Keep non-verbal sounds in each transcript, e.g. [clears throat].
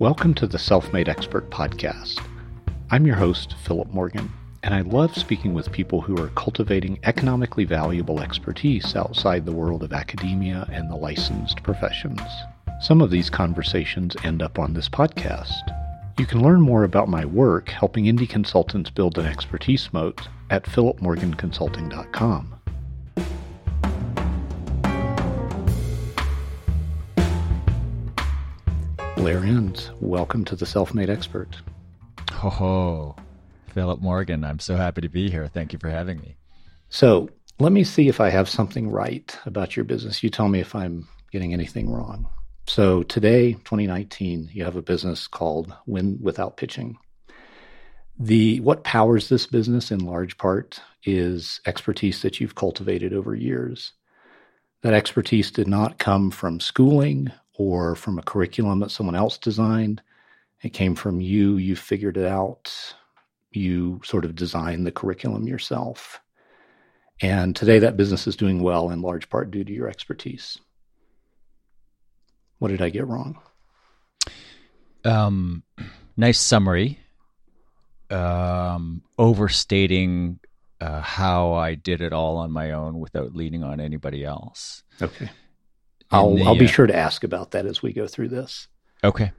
Welcome to the Self Made Expert Podcast. I'm your host, Philip Morgan, and I love speaking with people who are cultivating economically valuable expertise outside the world of academia and the licensed professions. Some of these conversations end up on this podcast. You can learn more about my work helping indie consultants build an expertise moat at philipmorganconsulting.com. Blair welcome to the Self Made Expert. Ho ho, Philip Morgan, I'm so happy to be here. Thank you for having me. So, let me see if I have something right about your business. You tell me if I'm getting anything wrong. So, today, 2019, you have a business called Win Without Pitching. The what powers this business in large part is expertise that you've cultivated over years. That expertise did not come from schooling or from a curriculum that someone else designed. It came from you. You figured it out. You sort of designed the curriculum yourself. And today that business is doing well in large part due to your expertise. What did I get wrong? Um, nice summary. Um, overstating uh, how I did it all on my own without leaning on anybody else. Okay. I'll the, I'll be uh, sure to ask about that as we go through this. Okay.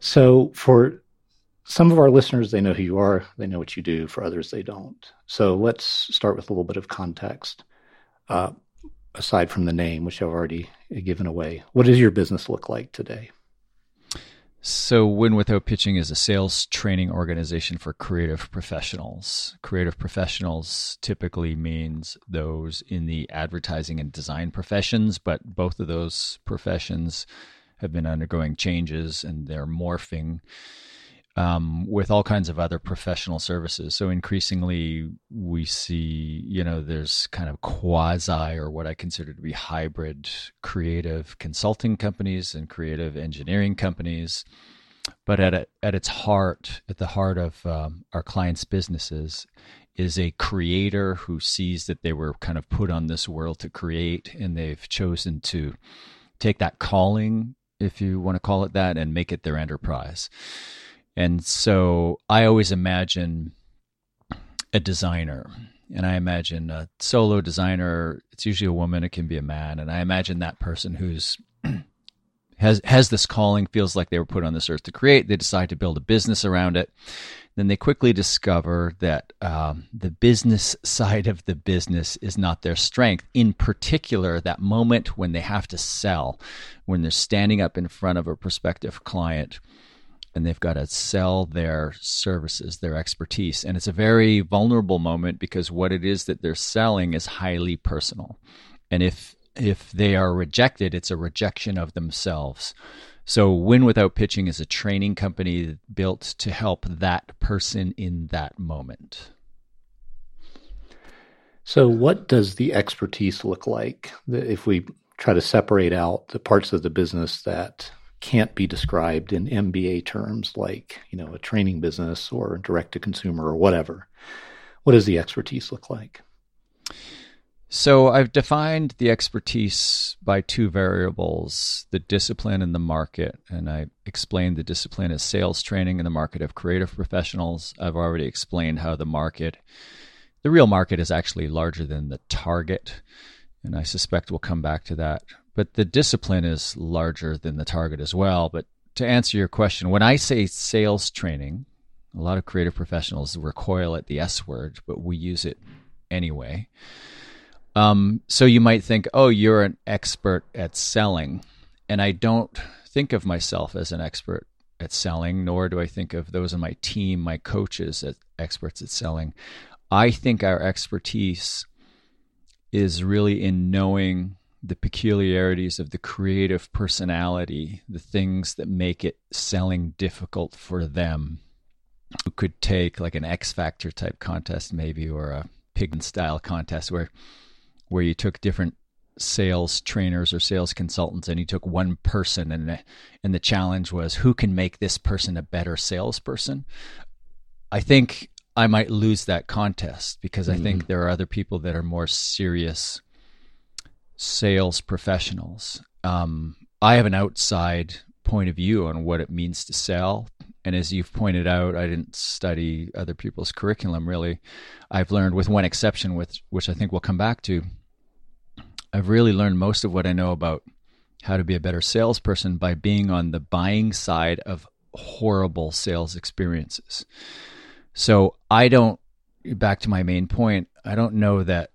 So for some of our listeners, they know who you are, they know what you do. For others, they don't. So let's start with a little bit of context. Uh, aside from the name, which I've already given away, what does your business look like today? So, Win Without Pitching is a sales training organization for creative professionals. Creative professionals typically means those in the advertising and design professions, but both of those professions have been undergoing changes and they're morphing um, with all kinds of other professional services. So increasingly, we see, you know, there's kind of quasi or what I consider to be hybrid creative consulting companies and creative engineering companies. But at a, at its heart, at the heart of um, our clients' businesses, is a creator who sees that they were kind of put on this world to create, and they've chosen to take that calling, if you want to call it that, and make it their enterprise. And so I always imagine a designer and I imagine a solo designer, it's usually a woman, it can be a man, and I imagine that person who's [clears throat] has has this calling, feels like they were put on this earth to create. They decide to build a business around it. Then they quickly discover that um, the business side of the business is not their strength. In particular, that moment when they have to sell, when they're standing up in front of a prospective client and they've got to sell their services, their expertise. And it's a very vulnerable moment because what it is that they're selling is highly personal. And if if they are rejected, it's a rejection of themselves. So Win Without Pitching is a training company built to help that person in that moment. So what does the expertise look like if we try to separate out the parts of the business that can't be described in MBA terms like, you know, a training business or direct to consumer or whatever. What does the expertise look like? So I've defined the expertise by two variables, the discipline and the market. And I explained the discipline as sales training in the market of creative professionals. I've already explained how the market, the real market is actually larger than the target. And I suspect we'll come back to that but the discipline is larger than the target as well. But to answer your question, when I say sales training, a lot of creative professionals recoil at the S word, but we use it anyway. Um, so you might think, oh, you're an expert at selling. And I don't think of myself as an expert at selling, nor do I think of those on my team, my coaches, as experts at selling. I think our expertise is really in knowing the peculiarities of the creative personality, the things that make it selling difficult for them. You could take like an X Factor type contest, maybe, or a pig style contest where where you took different sales trainers or sales consultants and you took one person and the, and the challenge was who can make this person a better salesperson. I think I might lose that contest because I mm-hmm. think there are other people that are more serious sales professionals. Um, I have an outside point of view on what it means to sell. And as you've pointed out, I didn't study other people's curriculum really. I've learned, with one exception, with which I think we'll come back to. I've really learned most of what I know about how to be a better salesperson by being on the buying side of horrible sales experiences. So I don't. Back to my main point, I don't know that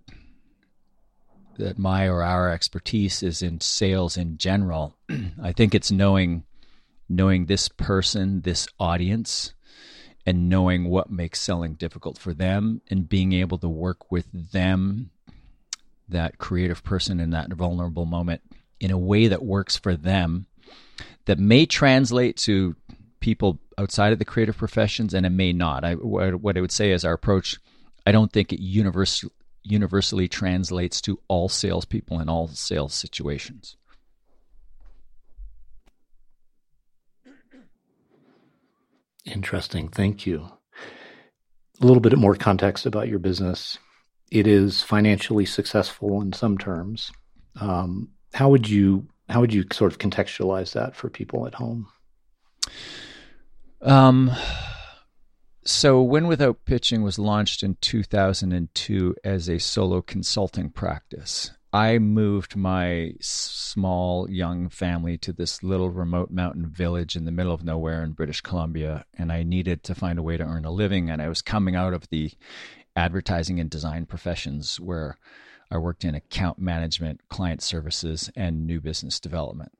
that my or our expertise is in sales in general. [clears throat] I think it's knowing knowing this person, this audience, and knowing what makes selling difficult for them and being able to work with them, that creative person in that vulnerable moment, in a way that works for them, that may translate to people outside of the creative professions and it may not. I, what I would say is our approach, I don't think it universally universally translates to all salespeople in all sales situations. Interesting. Thank you. A little bit more context about your business. It is financially successful in some terms. Um, how would you how would you sort of contextualize that for people at home? Um, so, Win Without Pitching was launched in 2002 as a solo consulting practice. I moved my small young family to this little remote mountain village in the middle of nowhere in British Columbia, and I needed to find a way to earn a living. And I was coming out of the advertising and design professions where I worked in account management, client services, and new business development.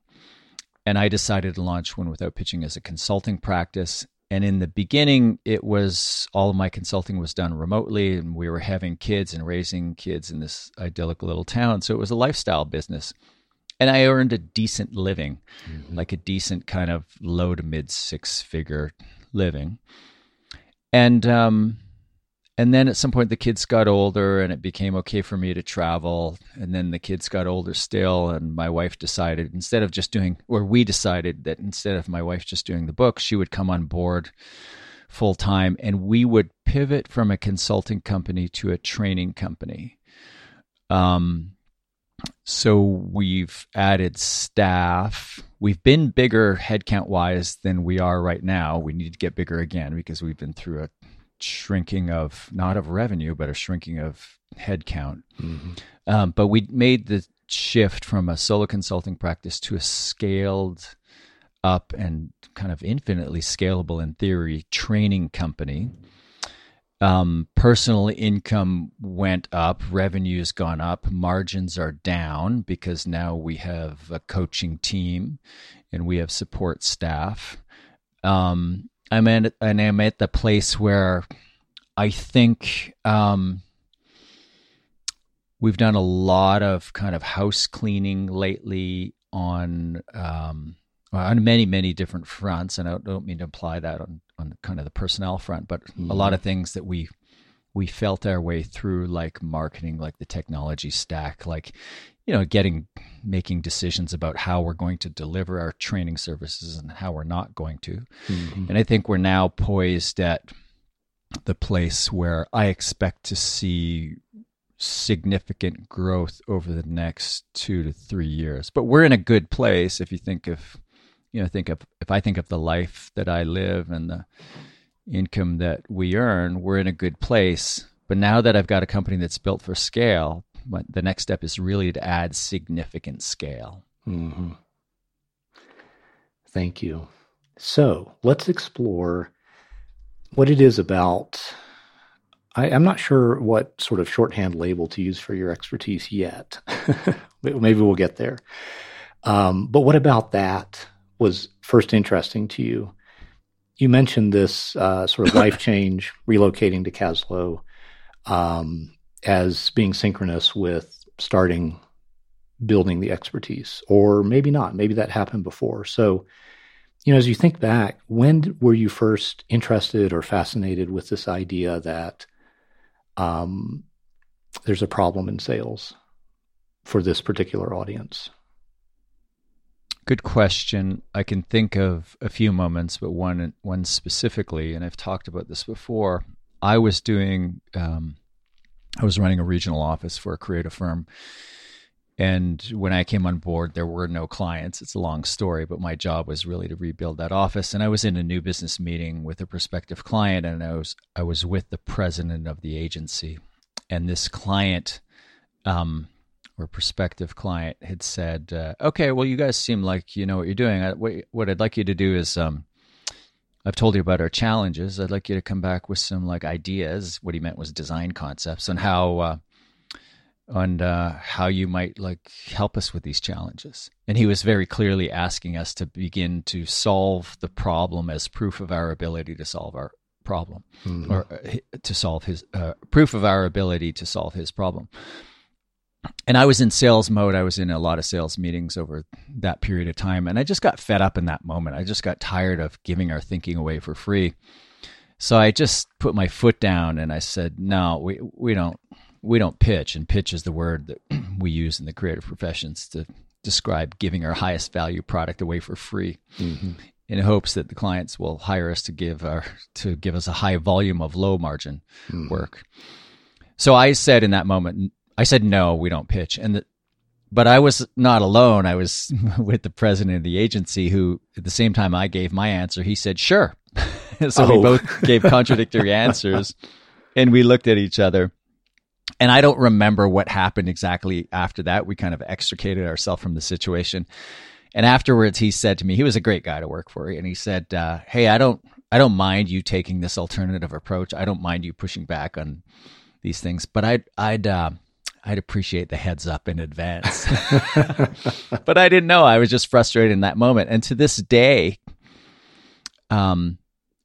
And I decided to launch Win Without Pitching as a consulting practice and in the beginning, it was all of my consulting was done remotely, and we were having kids and raising kids in this idyllic little town. So it was a lifestyle business. And I earned a decent living, mm-hmm. like a decent kind of low to mid six figure living. And um, and then at some point the kids got older and it became okay for me to travel. And then the kids got older still and my wife decided instead of just doing or we decided that instead of my wife just doing the book she would come on board full time and we would pivot from a consulting company to a training company. Um so we've added staff. We've been bigger headcount wise than we are right now. We need to get bigger again because we've been through a shrinking of not of revenue, but a shrinking of headcount. Mm-hmm. Um, but we made the shift from a solo consulting practice to a scaled up and kind of infinitely scalable in theory training company. Um, personal income went up, revenue's gone up, margins are down because now we have a coaching team and we have support staff. Um, I'm at and I'm at the place where I think um, we've done a lot of kind of house cleaning lately on um, on many many different fronts, and I don't mean to imply that on on kind of the personnel front, but mm-hmm. a lot of things that we we felt our way through, like marketing, like the technology stack, like you know, getting making decisions about how we're going to deliver our training services and how we're not going to. Mm-hmm. And I think we're now poised at the place where I expect to see significant growth over the next two to three years. But we're in a good place if you think of, you know, think of if I think of the life that I live and the income that we earn, we're in a good place. But now that I've got a company that's built for scale, but the next step is really to add significant scale. Mm-hmm. Thank you. So let's explore what it is about. I, am not sure what sort of shorthand label to use for your expertise yet. [laughs] Maybe we'll get there. Um, but what about that was first interesting to you? You mentioned this uh, sort of life [laughs] change, relocating to Kaslo, Um, as being synchronous with starting building the expertise, or maybe not. Maybe that happened before. So, you know, as you think back, when were you first interested or fascinated with this idea that um, there's a problem in sales for this particular audience? Good question. I can think of a few moments, but one one specifically, and I've talked about this before. I was doing um, I was running a regional office for a creative firm, And when I came on board, there were no clients. It's a long story, but my job was really to rebuild that office. And I was in a new business meeting with a prospective client, and I was I was with the president of the agency, and this client, um, or prospective client, had said, uh, "Okay, well, you guys seem like you know what you're doing. I, what, what I'd like you to do is." Um, I've told you about our challenges. I'd like you to come back with some like ideas. What he meant was design concepts on how uh, on uh, how you might like help us with these challenges. And he was very clearly asking us to begin to solve the problem as proof of our ability to solve our problem, mm-hmm. or uh, to solve his uh, proof of our ability to solve his problem. And I was in sales mode. I was in a lot of sales meetings over that period of time, and I just got fed up in that moment. I just got tired of giving our thinking away for free. So I just put my foot down and I said, "No, we we don't we don't pitch, and pitch is the word that [clears throat] we use in the creative professions to describe giving our highest value product away for free. Mm-hmm. In hopes that the clients will hire us to give our to give us a high volume of low margin mm-hmm. work. So I said in that moment, I said no, we don't pitch, and the, but I was not alone. I was [laughs] with the president of the agency, who at the same time I gave my answer, he said sure. [laughs] so oh. we both gave contradictory [laughs] answers, and we looked at each other and I don't remember what happened exactly after that. We kind of extricated ourselves from the situation. And afterwards, he said to me, he was a great guy to work for, and he said, uh, "Hey, I don't, I don't mind you taking this alternative approach. I don't mind you pushing back on these things, but I'd, I'd, uh, I'd appreciate the heads up in advance." [laughs] but I didn't know. I was just frustrated in that moment, and to this day, um,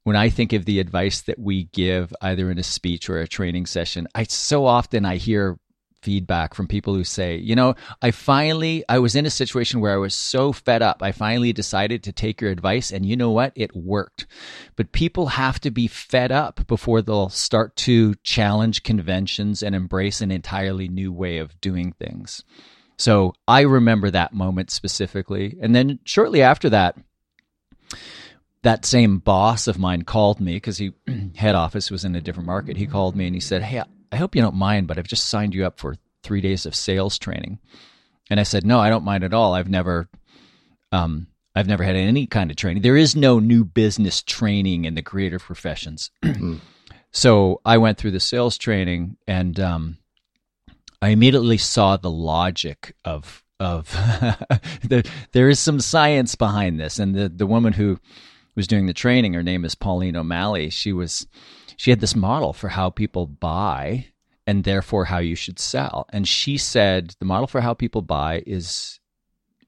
when I think of the advice that we give either in a speech or a training session, I so often I hear feedback from people who say, you know, I finally I was in a situation where I was so fed up. I finally decided to take your advice and you know what? It worked. But people have to be fed up before they'll start to challenge conventions and embrace an entirely new way of doing things. So, I remember that moment specifically. And then shortly after that, that same boss of mine called me because he [clears throat] head office was in a different market. He called me and he said, "Hey, I hope you don't mind, but I've just signed you up for three days of sales training." And I said, "No, I don't mind at all. I've never, um, I've never had any kind of training. There is no new business training in the creative professions." [clears throat] So I went through the sales training, and um, I immediately saw the logic of of [laughs] the, there is some science behind this, and the the woman who was doing the training, her name is Pauline O'Malley. She was she had this model for how people buy and therefore how you should sell. And she said the model for how people buy is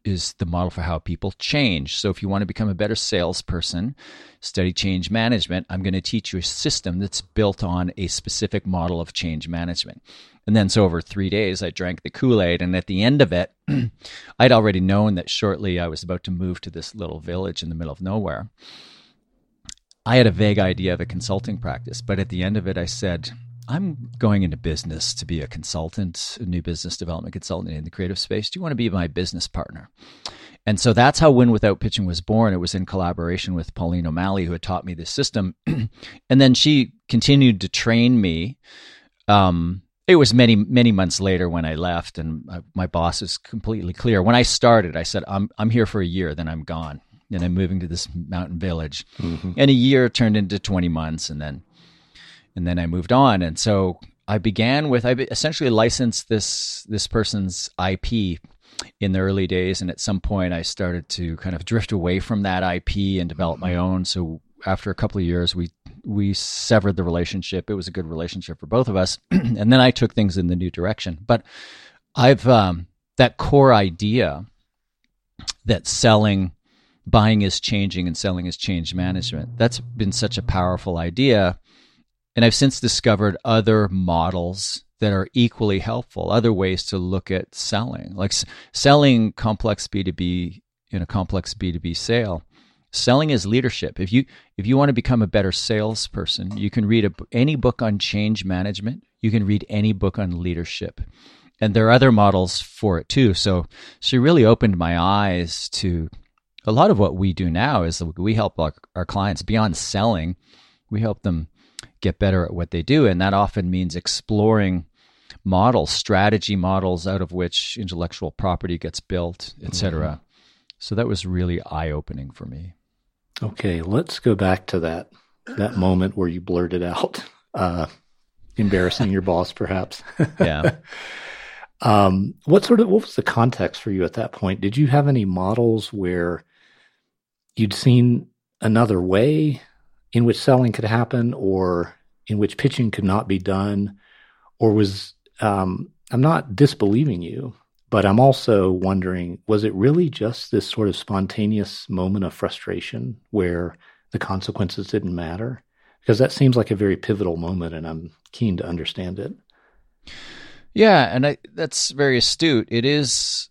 is the model for how people change. So if you want to become a better salesperson, study change management. I'm going to teach you a system that's built on a specific model of change management. And then, so over three days, I drank the Kool Aid. And at the end of it, [clears throat] I'd already known that shortly I was about to move to this little village in the middle of nowhere. I had a vague idea of a consulting practice, but at the end of it, I said, I'm going into business to be a consultant, a new business development consultant in the creative space. Do you want to be my business partner? And so that's how Win Without Pitching was born. It was in collaboration with Pauline O'Malley, who had taught me this system. [clears throat] and then she continued to train me um, it was many many months later when I left, and my, my boss is completely clear. When I started, I said, "I'm I'm here for a year, then I'm gone, and I'm moving to this mountain village." Mm-hmm. And a year turned into twenty months, and then and then I moved on. And so I began with I essentially licensed this this person's IP in the early days, and at some point I started to kind of drift away from that IP and develop my own. So after a couple of years, we we severed the relationship. It was a good relationship for both of us, [clears throat] and then I took things in the new direction. But I've um, that core idea that selling, buying is changing, and selling is change management. That's been such a powerful idea, and I've since discovered other models that are equally helpful. Other ways to look at selling, like s- selling complex B two B in a complex B two B sale. Selling is leadership. If you if you want to become a better salesperson you can read a, any book on change management. You can read any book on leadership. And there are other models for it too. So she really opened my eyes to a lot of what we do now is we help our, our clients beyond selling we help them get better at what they do and that often means exploring models, strategy models out of which intellectual property gets built, etc. Mm-hmm. So that was really eye opening for me. Okay, let's go back to that that moment where you blurted out, uh, embarrassing your boss, perhaps. [laughs] yeah. [laughs] um, what sort of what was the context for you at that point? Did you have any models where you'd seen another way in which selling could happen, or in which pitching could not be done, or was um, I'm not disbelieving you, but I'm also wondering was it really just this sort of spontaneous moment of frustration where the consequences didn't matter? Because that seems like a very pivotal moment, and I'm keen to understand it. Yeah, and I, that's very astute. It is.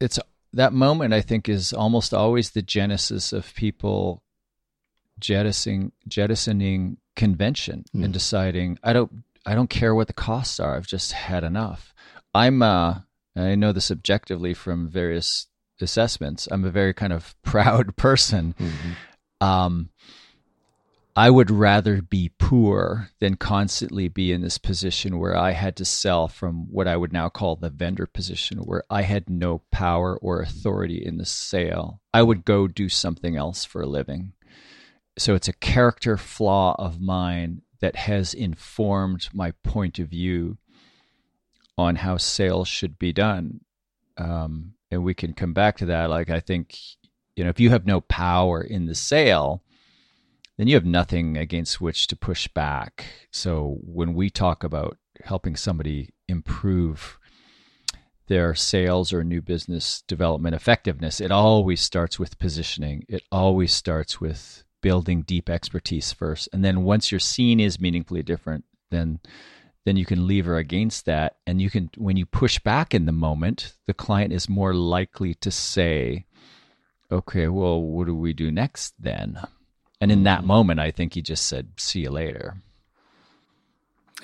It's that moment. I think is almost always the genesis of people jettisoning jettisoning convention mm. and hmm. deciding I don't I don't care what the costs are. I've just had enough. I'm uh I know this objectively from various assessments. I'm a very kind of [laughs] proud person. Mm-hmm. Um, I would rather be poor than constantly be in this position where I had to sell from what I would now call the vendor position, where I had no power or authority in the sale. I would go do something else for a living. So it's a character flaw of mine that has informed my point of view on how sales should be done. Um, and we can come back to that. Like, I think, you know, if you have no power in the sale, then you have nothing against which to push back. So when we talk about helping somebody improve their sales or new business development effectiveness, it always starts with positioning. It always starts with building deep expertise first. And then once your scene is meaningfully different, then then you can lever against that. And you can, when you push back in the moment, the client is more likely to say, okay, well, what do we do next then? And in that moment, I think he just said, see you later.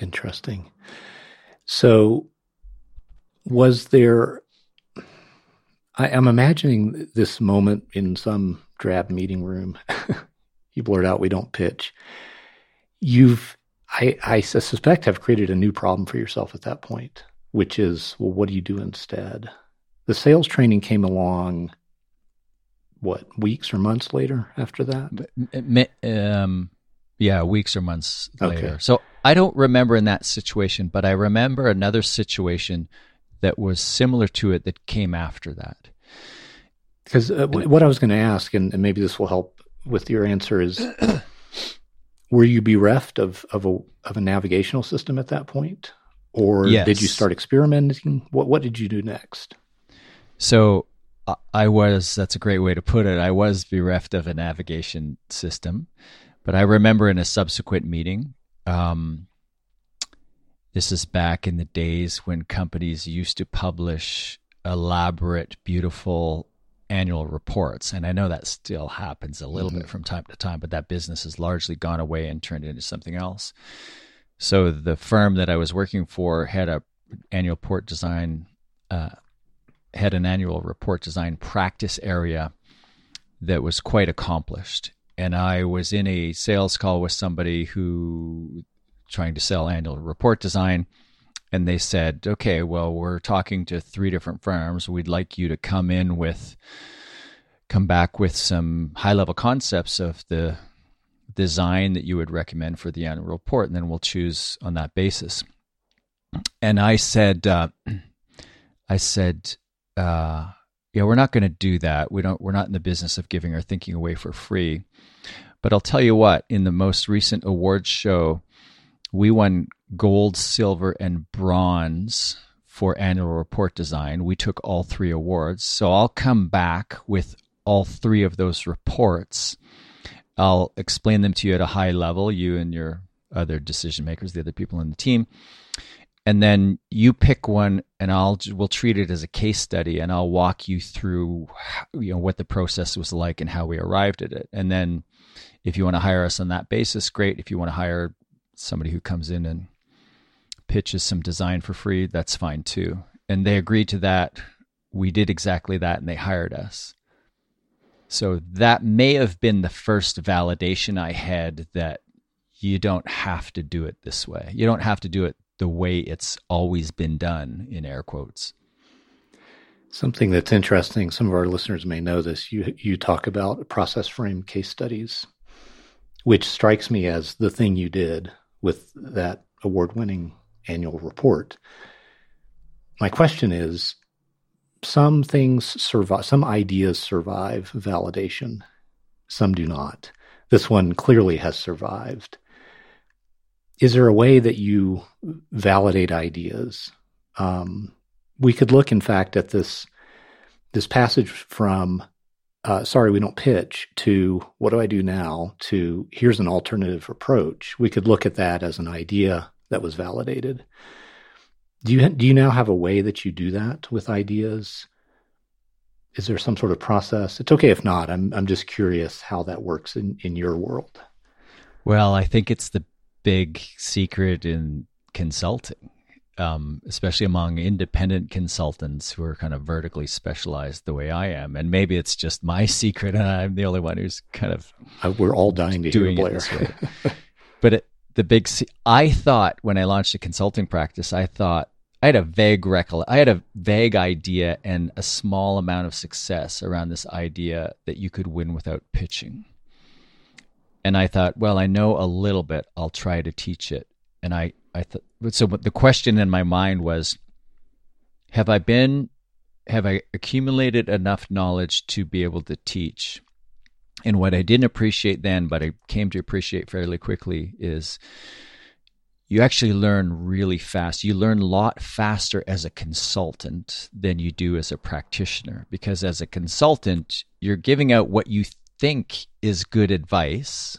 Interesting. So, was there, I, am imagining this moment in some drab meeting room. [laughs] you blurt out, we don't pitch. You've I, I suspect have created a new problem for yourself at that point, which is, well, what do you do instead? The sales training came along, what, weeks or months later after that? Um, yeah, weeks or months later. Okay. So I don't remember in that situation, but I remember another situation that was similar to it that came after that. Because uh, what I was going to ask, and, and maybe this will help with your answer, is [clears throat] were you bereft of of a of a navigational system at that point, or yes. did you start experimenting? What what did you do next? So I was. That's a great way to put it. I was bereft of a navigation system, but I remember in a subsequent meeting. Um, this is back in the days when companies used to publish elaborate, beautiful annual reports. And I know that still happens a little mm-hmm. bit from time to time, but that business has largely gone away and turned into something else. So the firm that I was working for had a annual report design uh, had an annual report design practice area that was quite accomplished. And I was in a sales call with somebody who trying to sell annual report design and they said, okay, well, we're talking to three different firms. We'd like you to come in with, come back with some high level concepts of the design that you would recommend for the annual report, and then we'll choose on that basis. And I said, uh, [clears throat] I said, uh, yeah, we're not going to do that. We don't. We're not in the business of giving our thinking away for free. But I'll tell you what. In the most recent awards show, we won gold, silver, and bronze for annual report design. We took all three awards. So I'll come back with all three of those reports. I'll explain them to you at a high level, you and your other decision makers, the other people in the team. And then you pick one and I'll we'll treat it as a case study and I'll walk you through you know what the process was like and how we arrived at it. And then if you want to hire us on that basis, great. If you want to hire somebody who comes in and pitches some design for free, that's fine too. And they agreed to that. We did exactly that and they hired us. So that may have been the first validation I had that you don't have to do it this way. You don't have to do it the way it's always been done in air quotes. Something that's interesting, some of our listeners may know this. You you talk about process frame case studies, which strikes me as the thing you did with that award-winning annual report. My question is some things survive some ideas survive validation, some do not. This one clearly has survived. Is there a way that you validate ideas? Um, we could look, in fact, at this this passage from uh, "Sorry, we don't pitch" to "What do I do now?" to "Here's an alternative approach." We could look at that as an idea that was validated. Do you do you now have a way that you do that with ideas? Is there some sort of process? It's okay if not. I'm I'm just curious how that works in in your world. Well, I think it's the big secret in consulting um, especially among independent consultants who are kind of vertically specialized the way I am. And maybe it's just my [laughs] secret, and I'm the only one who's kind of uh, we're all dying to doing hear Blair. it this way. [laughs] but it, the big, I thought when I launched a consulting practice, I thought I had a vague recol- I had a vague idea and a small amount of success around this idea that you could win without pitching. And I thought, well, I know a little bit. I'll try to teach it. And I I thought so. The question in my mind was, have I been, have I accumulated enough knowledge to be able to teach? And what I didn't appreciate then, but I came to appreciate fairly quickly, is you actually learn really fast. You learn a lot faster as a consultant than you do as a practitioner. Because as a consultant, you're giving out what you think is good advice,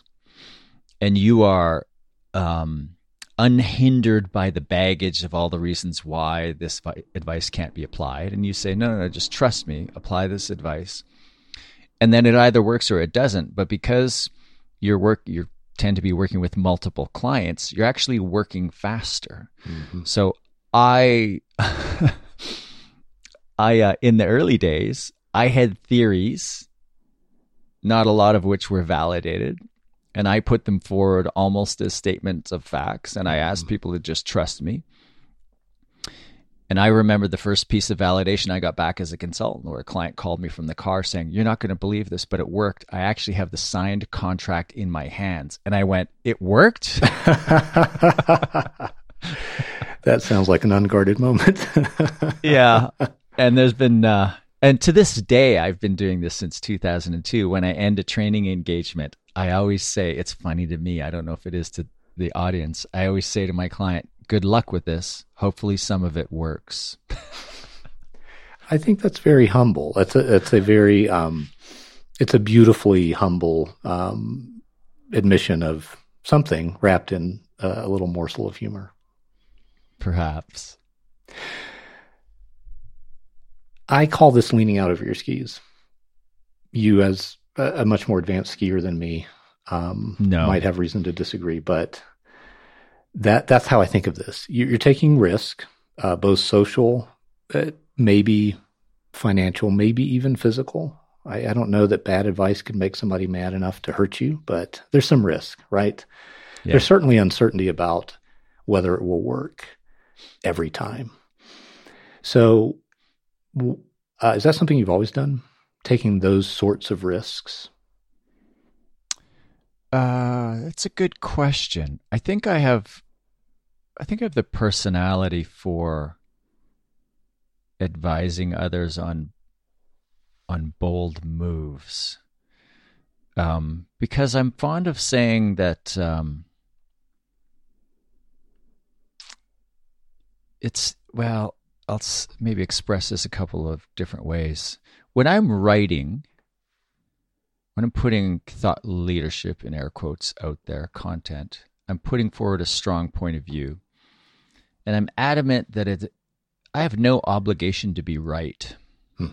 and you are um, unhindered by the baggage of all the reasons why this advice can't be applied. And you say, no, no, no, just trust me, apply this advice. And then it either works or it doesn't. But because your work, you tend to be working with multiple clients, you're actually working faster. Mm-hmm. So I, [laughs] I, uh, in the early days, I had theories, not a lot of which were validated and I put them forward almost as statements of facts. And I asked mm-hmm. people to just trust me. And I remember the first piece of validation I got back as a consultant, where a client called me from the car saying, You're not going to believe this, but it worked. I actually have the signed contract in my hands. And I went, It worked? [laughs] that sounds like an unguarded moment. [laughs] yeah. And there's been, uh, and to this day, I've been doing this since 2002. When I end a training engagement, I always say it's funny to me. I don't know if it is to the audience. I always say to my client, "Good luck with this. Hopefully, some of it works." I think that's very humble. That's a it's a very um, it's a beautifully humble um, admission of something wrapped in a, a little morsel of humor. Perhaps. I call this leaning out of your skis. You, as a, much more advanced skier than me um, no. might have reason to disagree, but that that's how I think of this. You're taking risk, uh, both social, uh, maybe financial, maybe even physical. I, I, don't know that bad advice can make somebody mad enough to hurt you, but there's some risk, right? Yeah. There's certainly uncertainty about whether it will work every time. So, uh, is that something you've always done? taking those sorts of risks? Uh, it's a good question. I think I have, I think I have the personality for advising others on on bold moves. Um, because I'm fond of saying that um, it's well, I'll maybe express this a couple of different ways when I'm writing, when I'm putting thought leadership in air quotes out there, content, I'm putting forward a strong point of view. And I'm adamant that it, I have no obligation to be right. Hmm.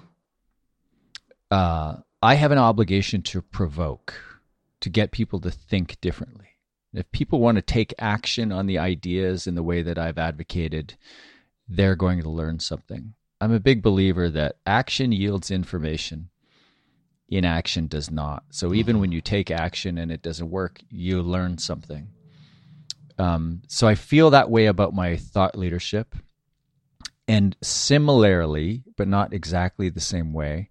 Uh, I have an obligation to provoke, to get people to think differently. If people want to take action on the ideas in the way that I've advocated, they're going to learn something. I'm a big believer that action yields information. Inaction does not. So even when you take action and it doesn't work, you learn something. Um, so I feel that way about my thought leadership. And similarly, but not exactly the same way,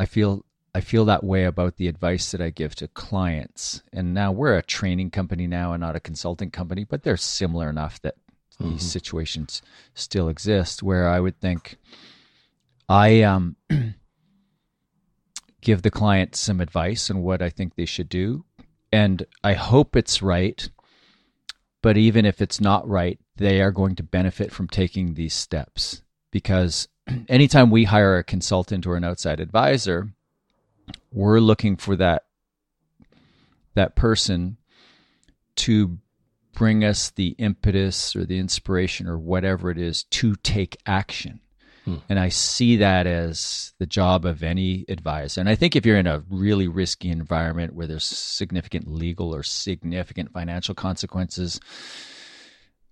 I feel I feel that way about the advice that I give to clients. And now we're a training company now and not a consulting company, but they're similar enough that mm-hmm. these situations still exist where I would think I um, [clears throat] give the client some advice on what I think they should do. And I hope it's right. But even if it's not right, they are going to benefit from taking these steps because [clears throat] anytime we hire a consultant or an outside advisor, we're looking for that that person to bring us the impetus or the inspiration or whatever it is to take action. Hmm. And I see that as the job of any advisor. And I think if you're in a really risky environment where there's significant legal or significant financial consequences,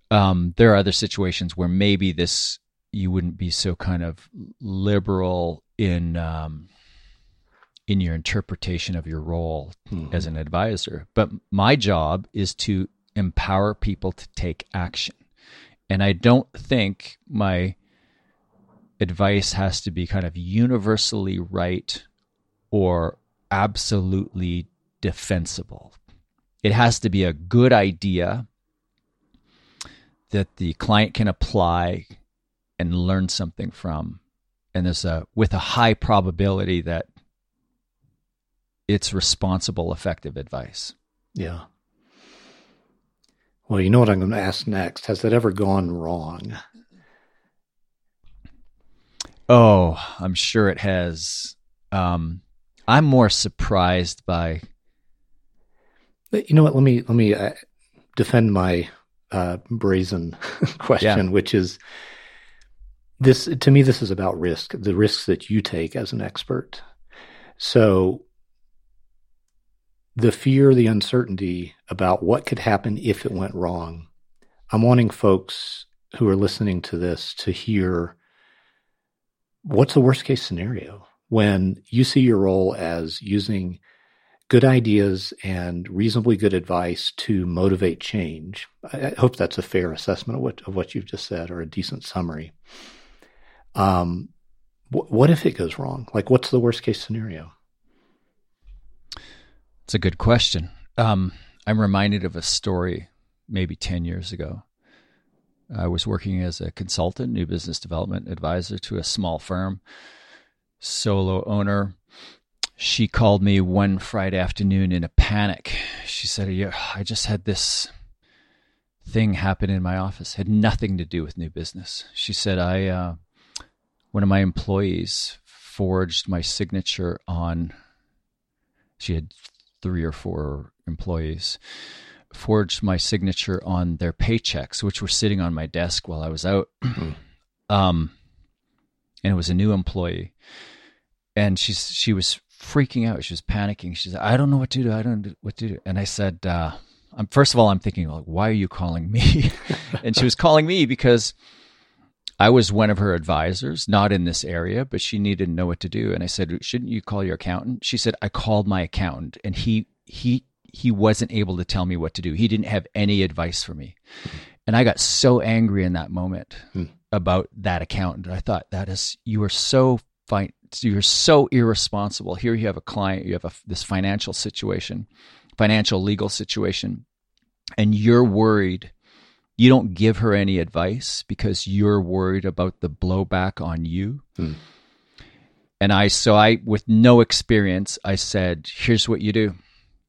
um, there are other situations where maybe this you wouldn't be so kind of liberal in um, in your interpretation of your role mm-hmm. as an advisor. But my job is to empower people to take action. And I don't think my advice has to be kind of universally right or absolutely defensible. It has to be a good idea that the client can apply and learn something from. And there's a with a high probability that it's responsible, effective advice. Yeah. Well, you know what I'm going to ask next. Has that ever gone wrong? Oh, I'm sure it has. Um, I'm more surprised by. You know what? Let me let me uh, defend my uh, brazen [laughs] question, yeah. which is this. To me, this is about risk. The risks that you take as an expert. So the fear, the uncertainty about what could happen if it went wrong. I'm wanting folks who are listening to this to hear what's the worst case scenario when you see your role as using good ideas and reasonably good advice to motivate change. I, hope that's a fair assessment of what of what you've just said or a decent summary. Um, wh- what if it goes wrong? Like, what's the worst case scenario? It's a good question. Um, I'm reminded of a story maybe 10 years ago. I was working as a consultant, new business development advisor to a small firm, solo owner. She called me one Friday afternoon in a panic. She said, I just had this thing happen in my office, had nothing to do with new business. She said, I, uh, one of my employees forged my signature on, she had three or four employees forged my signature on their paychecks, which were sitting on my desk while I was out. [clears throat] Hmm. um, and it was a new employee, and she's she was freaking out. She was panicking. She said, "I don't know what to do. I don't know what to do." And I said, uh, I'm, first of all, I'm thinking, like, why are you calling me?" [laughs] and she was calling me because I was one of her advisors, not in this area, but she needed to know what to do. And I said, "Shouldn't you call your accountant?" She said, "I called my accountant, and he he he wasn't able to tell me what to do. He didn't have any advice for me." And I got so angry in that moment hmm. about that accountant. I thought that is you are so fine. You're so irresponsible. Here you have a client, you have a, this financial situation, financial legal situation, and you're worried you don't give her any advice because you're worried about the blowback on you. Hmm. And I, so I, with no experience, I said, here's what you do.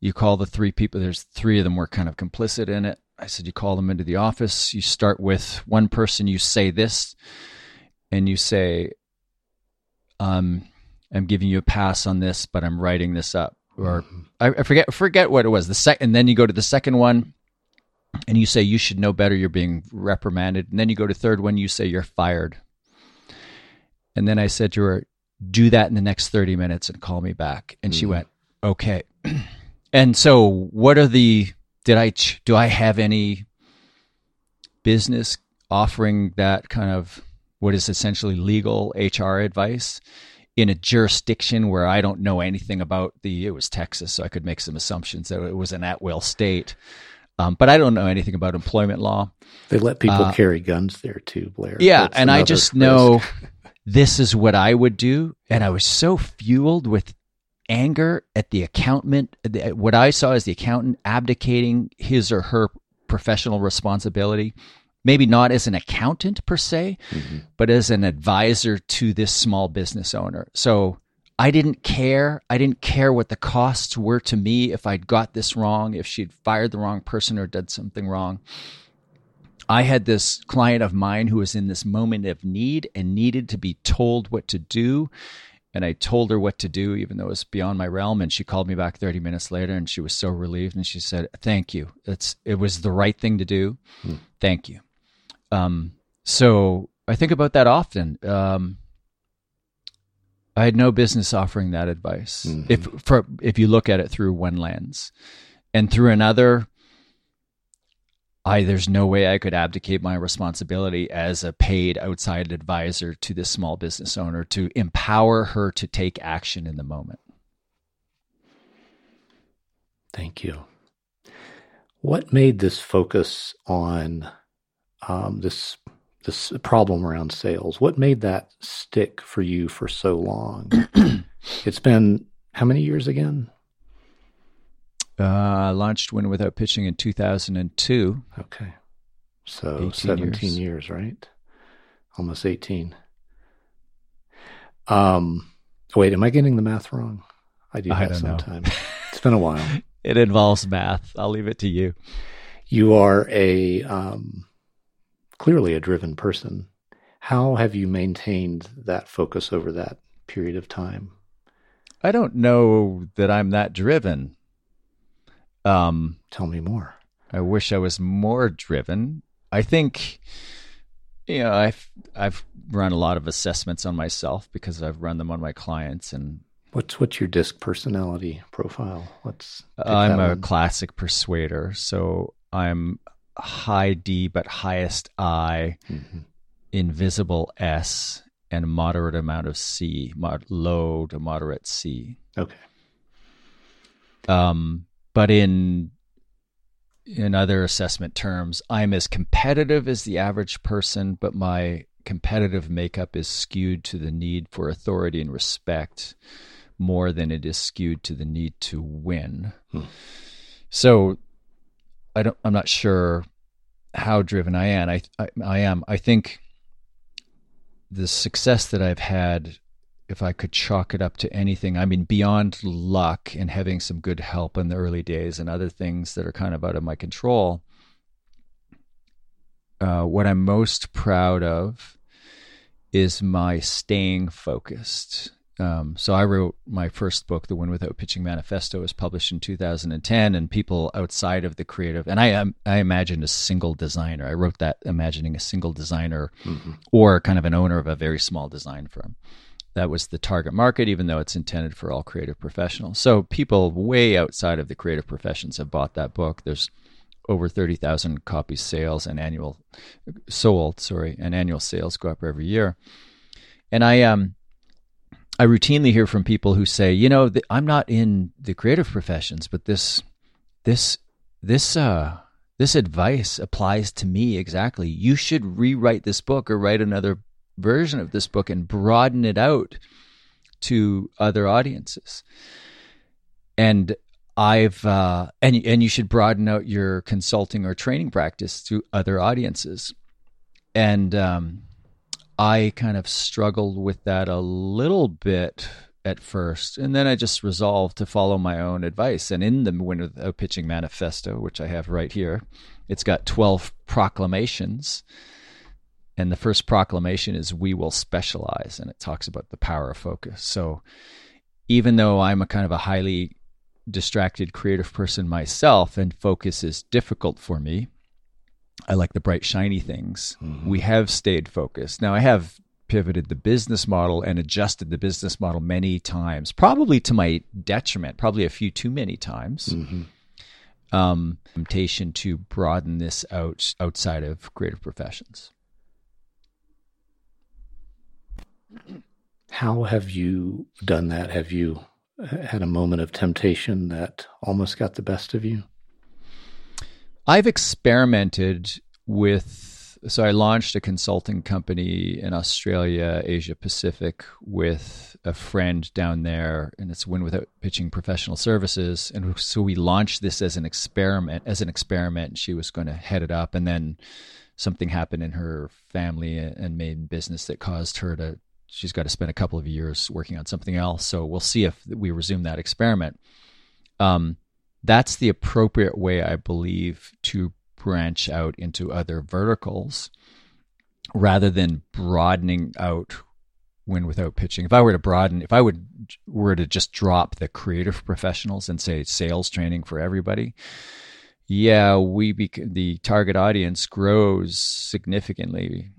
You call the three people, there's three of them were kind of complicit in it. I said, you call them into the office. You start with one person, you say this, and you say, um, I'm giving you a pass on this, but I'm writing this up. Or mm-hmm. I, I forget forget what it was. The second, and then you go to the second one and you say you should know better, you're being reprimanded. And then you go to third one, you say you're fired. And then I said to her, do that in the next 30 minutes and call me back. And mm. she went, okay. [clears throat] and so what are the, did I, do I have any business offering that kind of what is essentially legal HR advice in a jurisdiction where I don't know anything about the, it was Texas, so I could make some assumptions that it was an at will state. Um, but I don't know anything about employment law. They let people uh, carry guns there too, Blair. Yeah, That's and I just risk. know this is what I would do, and I was so fueled with anger at the accountant. What I saw as the accountant abdicating his or her professional responsibility maybe not as an accountant per se, mm-hmm. but as an advisor to this small business owner. So I didn't care. I didn't care what the costs were to me if I'd got this wrong, if she'd fired the wrong person or did something wrong. I had this client of mine who was in this moment of need and needed to be told what to do. And I told her what to do, even though it was beyond my realm. And she called me back 30 minutes later and she was so relieved. And she said, Thank you. It's, it was the right thing to do. Hmm. Thank you. Um, so I think about that often. Um, I had no business offering that advice. Mm-hmm. If for if you look at it through one lens, and through another, I there's no way I could abdicate my responsibility as a paid outside advisor to this small business owner to empower her to take action in the moment. Thank you. What made this focus on um, this this problem around sales. What made that stick for you for so long? [clears throat] it's been how many years again? Uh, launched Win Without Pitching in 2002. Okay. So 17 years. years. right? Almost 18. Um, wait, am I getting the math wrong? I do that sometimes. [laughs] it's been a while. It involves math. I'll leave it to you. You are a um, clearly a driven person. How have you maintained that focus over that period of time? I don't know that I'm that driven. Um, Tell me more. I wish I was more driven. I think, you know, I've I've run a lot of assessments on myself because I've run them on my clients. And what's what's your disc personality profile? What's I'm a one? classic persuader, so I'm high D but highest I, mm-hmm. invisible S, and moderate amount of C, mod- low to moderate C. Okay. Um, but in in other assessment terms, I'm as competitive as the average person, but my competitive makeup is skewed to the need for authority and respect more than it is skewed to the need to win. Hmm. So I don't. I'm not sure how driven I am. I, I, I am. I think the success that I've had, if I could chalk it up to anything, I mean, beyond luck and having some good help in the early days and other things that are kind of out of my control. Uh, what I'm most proud of is my staying focused um, so I wrote my first book, The Win Without Pitching Manifesto, was published in 2010, and people outside of the creative, and I um, I imagined a single designer. I wrote that imagining a single designer mm-hmm. or kind of an owner of a very small design firm. That was the target market, even though it's intended for all creative professionals. So people way outside of the creative professions have bought that book. There's over 30,000 copies sales and annual sold, sorry, and annual sales go up every year. And I um I routinely hear from people who say, you know, I'm not in the creative professions, but this, this, this, uh, this advice applies to me exactly. You should rewrite this book or write another version of this book and broaden it out to other audiences. And I've uh, and and you should broaden out your consulting or training practice to other audiences. And um, I kind of struggled with that a little bit at first, and then I just resolved to follow my own advice. And in the Win Without Pitching Manifesto, which I have right here, it's got 12 proclamations. And the first proclamation is We will specialize, and it talks about the power of focus. So even though I'm a kind of a highly distracted creative person myself, and focus is difficult for me, I like the bright, shiny things. Mm-hmm. We have stayed focused. Now, I have pivoted the business model and adjusted the business model many times, probably to my detriment, probably a few too many times. Mm-hmm. Um, temptation to broaden this out outside of creative professions. How have you done that? Have you had a moment of temptation that almost got the best of you? I've experimented with so I launched a consulting company in Australia, Asia Pacific, with a friend down there, and it's Win Without Pitching Professional Services. And so we launched this as an experiment. As an experiment, she was going to head it up, and then something happened in her family and main business that caused her to. She's got to spend a couple of years working on something else. So we'll see if we resume that experiment. Um, that's the appropriate way, I believe, to branch out into other verticals rather than broadening out Win Without Pitching. If I were to broaden, if I would were to just drop the creative professionals and say sales training for everybody, yeah, we bec- the target audience grows significantly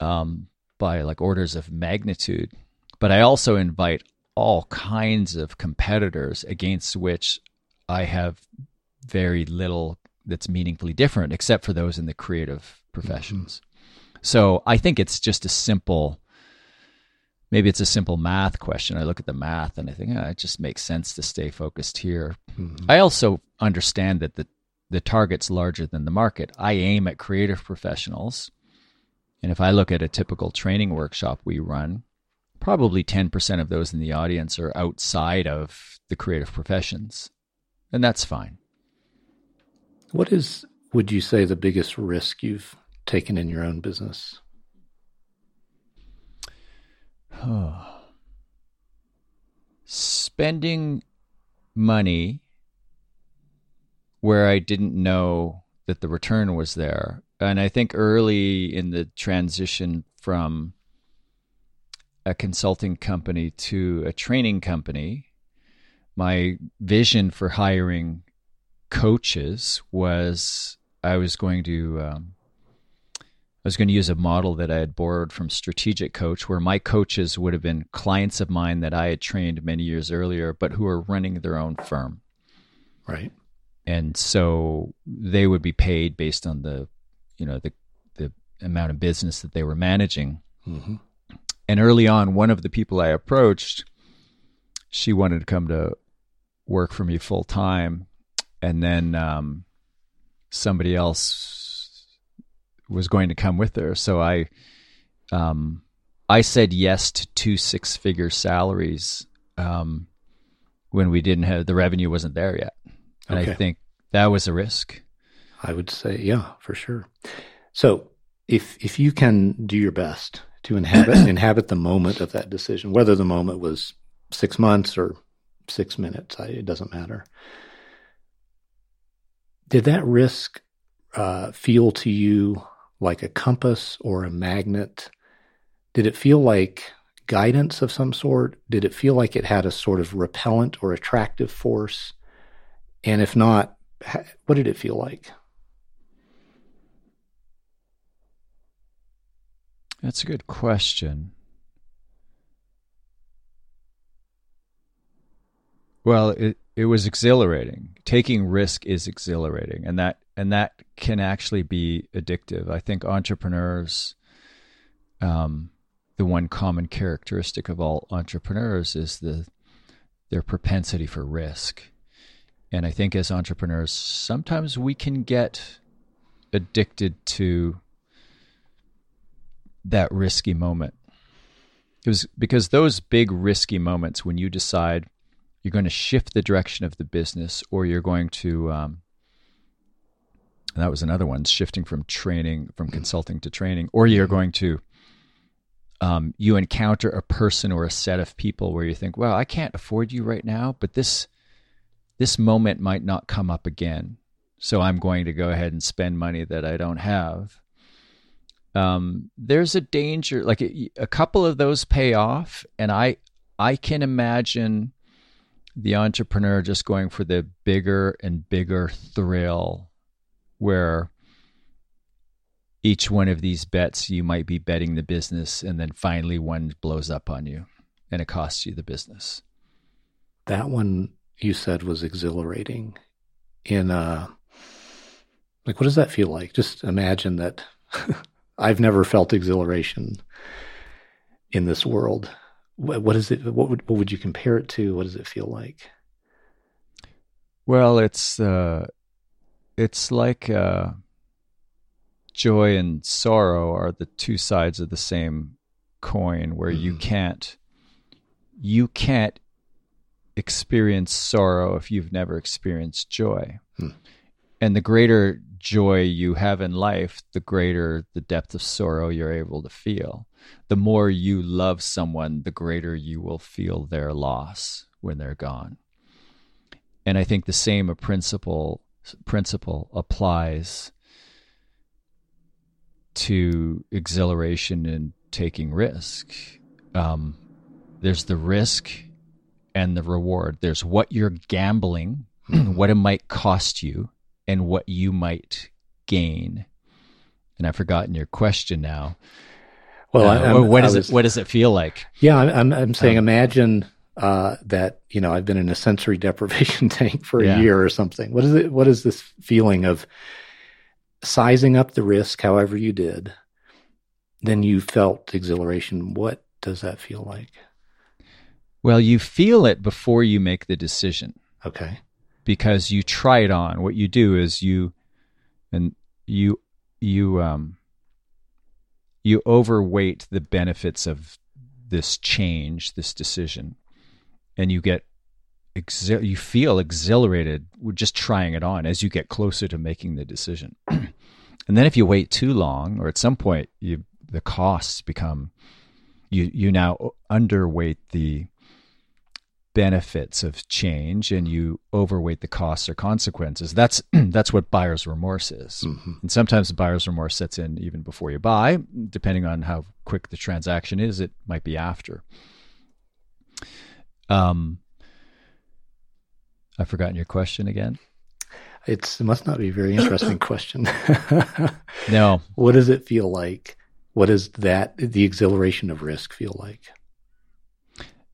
um, by like orders of magnitude. But I also invite all kinds of competitors against which I have very little that's meaningfully different, except for those in the creative professions. Mm-hmm. So I think it's just a simple, maybe it's a simple math question. I look at the math and I think oh, it just makes sense to stay focused here. Mm-hmm. I also understand that the the target's larger than the market. I aim at creative professionals. And if I look at a typical training workshop we run, probably 10% of those in the audience are outside of the creative professions. And that's fine. What is, would you say, the biggest risk you've taken in your own business? [sighs] Spending money where I didn't know that the return was there. And I think early in the transition from a consulting company to a training company, my vision for hiring coaches was I was going to um, I was going to use a model that I had borrowed from Strategic Coach, where my coaches would have been clients of mine that I had trained many years earlier, but who are running their own firm. Right. And so they would be paid based on the, you know, the the amount of business that they were managing. Mm-hmm. And early on, one of the people I approached, she wanted to come to work for me full time and then um, somebody else was going to come with her. So I, um, I said yes to two six-figure salaries um, when we didn't have the revenue wasn't there yet, and okay. I think that was a risk. I would say, yeah, for sure. So if if you can do your best to inhabit [clears throat] inhabit the moment of that decision, whether the moment was six months or six minutes, I, it doesn't matter did that risk uh, feel to you like a compass or a magnet? Did it feel like guidance of some sort? Did it feel like it had a sort of repellent or attractive force? And if not, what did it feel like? That's a good question. Well, it it was exhilarating. Taking risk is exhilarating, and that and that can actually be addictive. I think entrepreneurs, um, the one common characteristic of all entrepreneurs is the their propensity for risk. And I think as entrepreneurs, sometimes we can get addicted to that risky moment. It was because those big risky moments when you decide you're going to shift the direction of the business or you're going to um, and that was another one shifting from training from consulting to training or you're going to um, you encounter a person or a set of people where you think well i can't afford you right now but this this moment might not come up again so i'm going to go ahead and spend money that i don't have. Um, there's a danger like a, a couple of those pay off and i i can imagine the entrepreneur just going for the bigger and bigger thrill where each one of these bets you might be betting the business and then finally one blows up on you and it costs you the business. That one you said was exhilarating in uh like what does that feel like? Just imagine that [laughs] i've never felt exhilaration in this world what is it? What would what would you compare it to? What does it feel like? Well, it's uh, it's like uh, joy and sorrow are the two sides of the same coin, where mm-hmm. you can't you can't experience sorrow if you've never experienced joy. Hmm. And the greater joy you have in life, the greater the depth of sorrow you're able to feel. The more you love someone, the greater you will feel their loss when they're gone. And I think the same principle principle applies to exhilaration and taking risk. Um, there's the risk and the reward. There's what you're gambling, [clears throat] what it might cost you, and what you might gain. And I've forgotten your question now. Well, uh, what does was, it what does it feel like? Yeah, I'm I'm saying um, imagine uh, that you know I've been in a sensory [laughs] deprivation tank for a yeah. year or something. What is it? What is this feeling of sizing up the risk, however you did? Then you felt exhilaration. What does that feel like? Well, you feel it before you make the decision. Okay. Because you try it on. What you do is you and you you um you overweight the benefits of this change, this decision and you get you feel exhilarated with just trying it on as you get closer to making the decision. [clears throat] and then if you wait too long, or at some point, you the costs become you you now underweight the benefits of change and you overweight the costs or consequences that's [clears throat] that's what buyer's remorse is mm-hmm. and sometimes the buyer's remorse sets in even before you buy depending on how quick the transaction is it might be after um, I've forgotten your question again. It's, it must not be a very interesting [coughs] question. [laughs] no. What does it feel like? What does that, the exhilaration of risk feel like?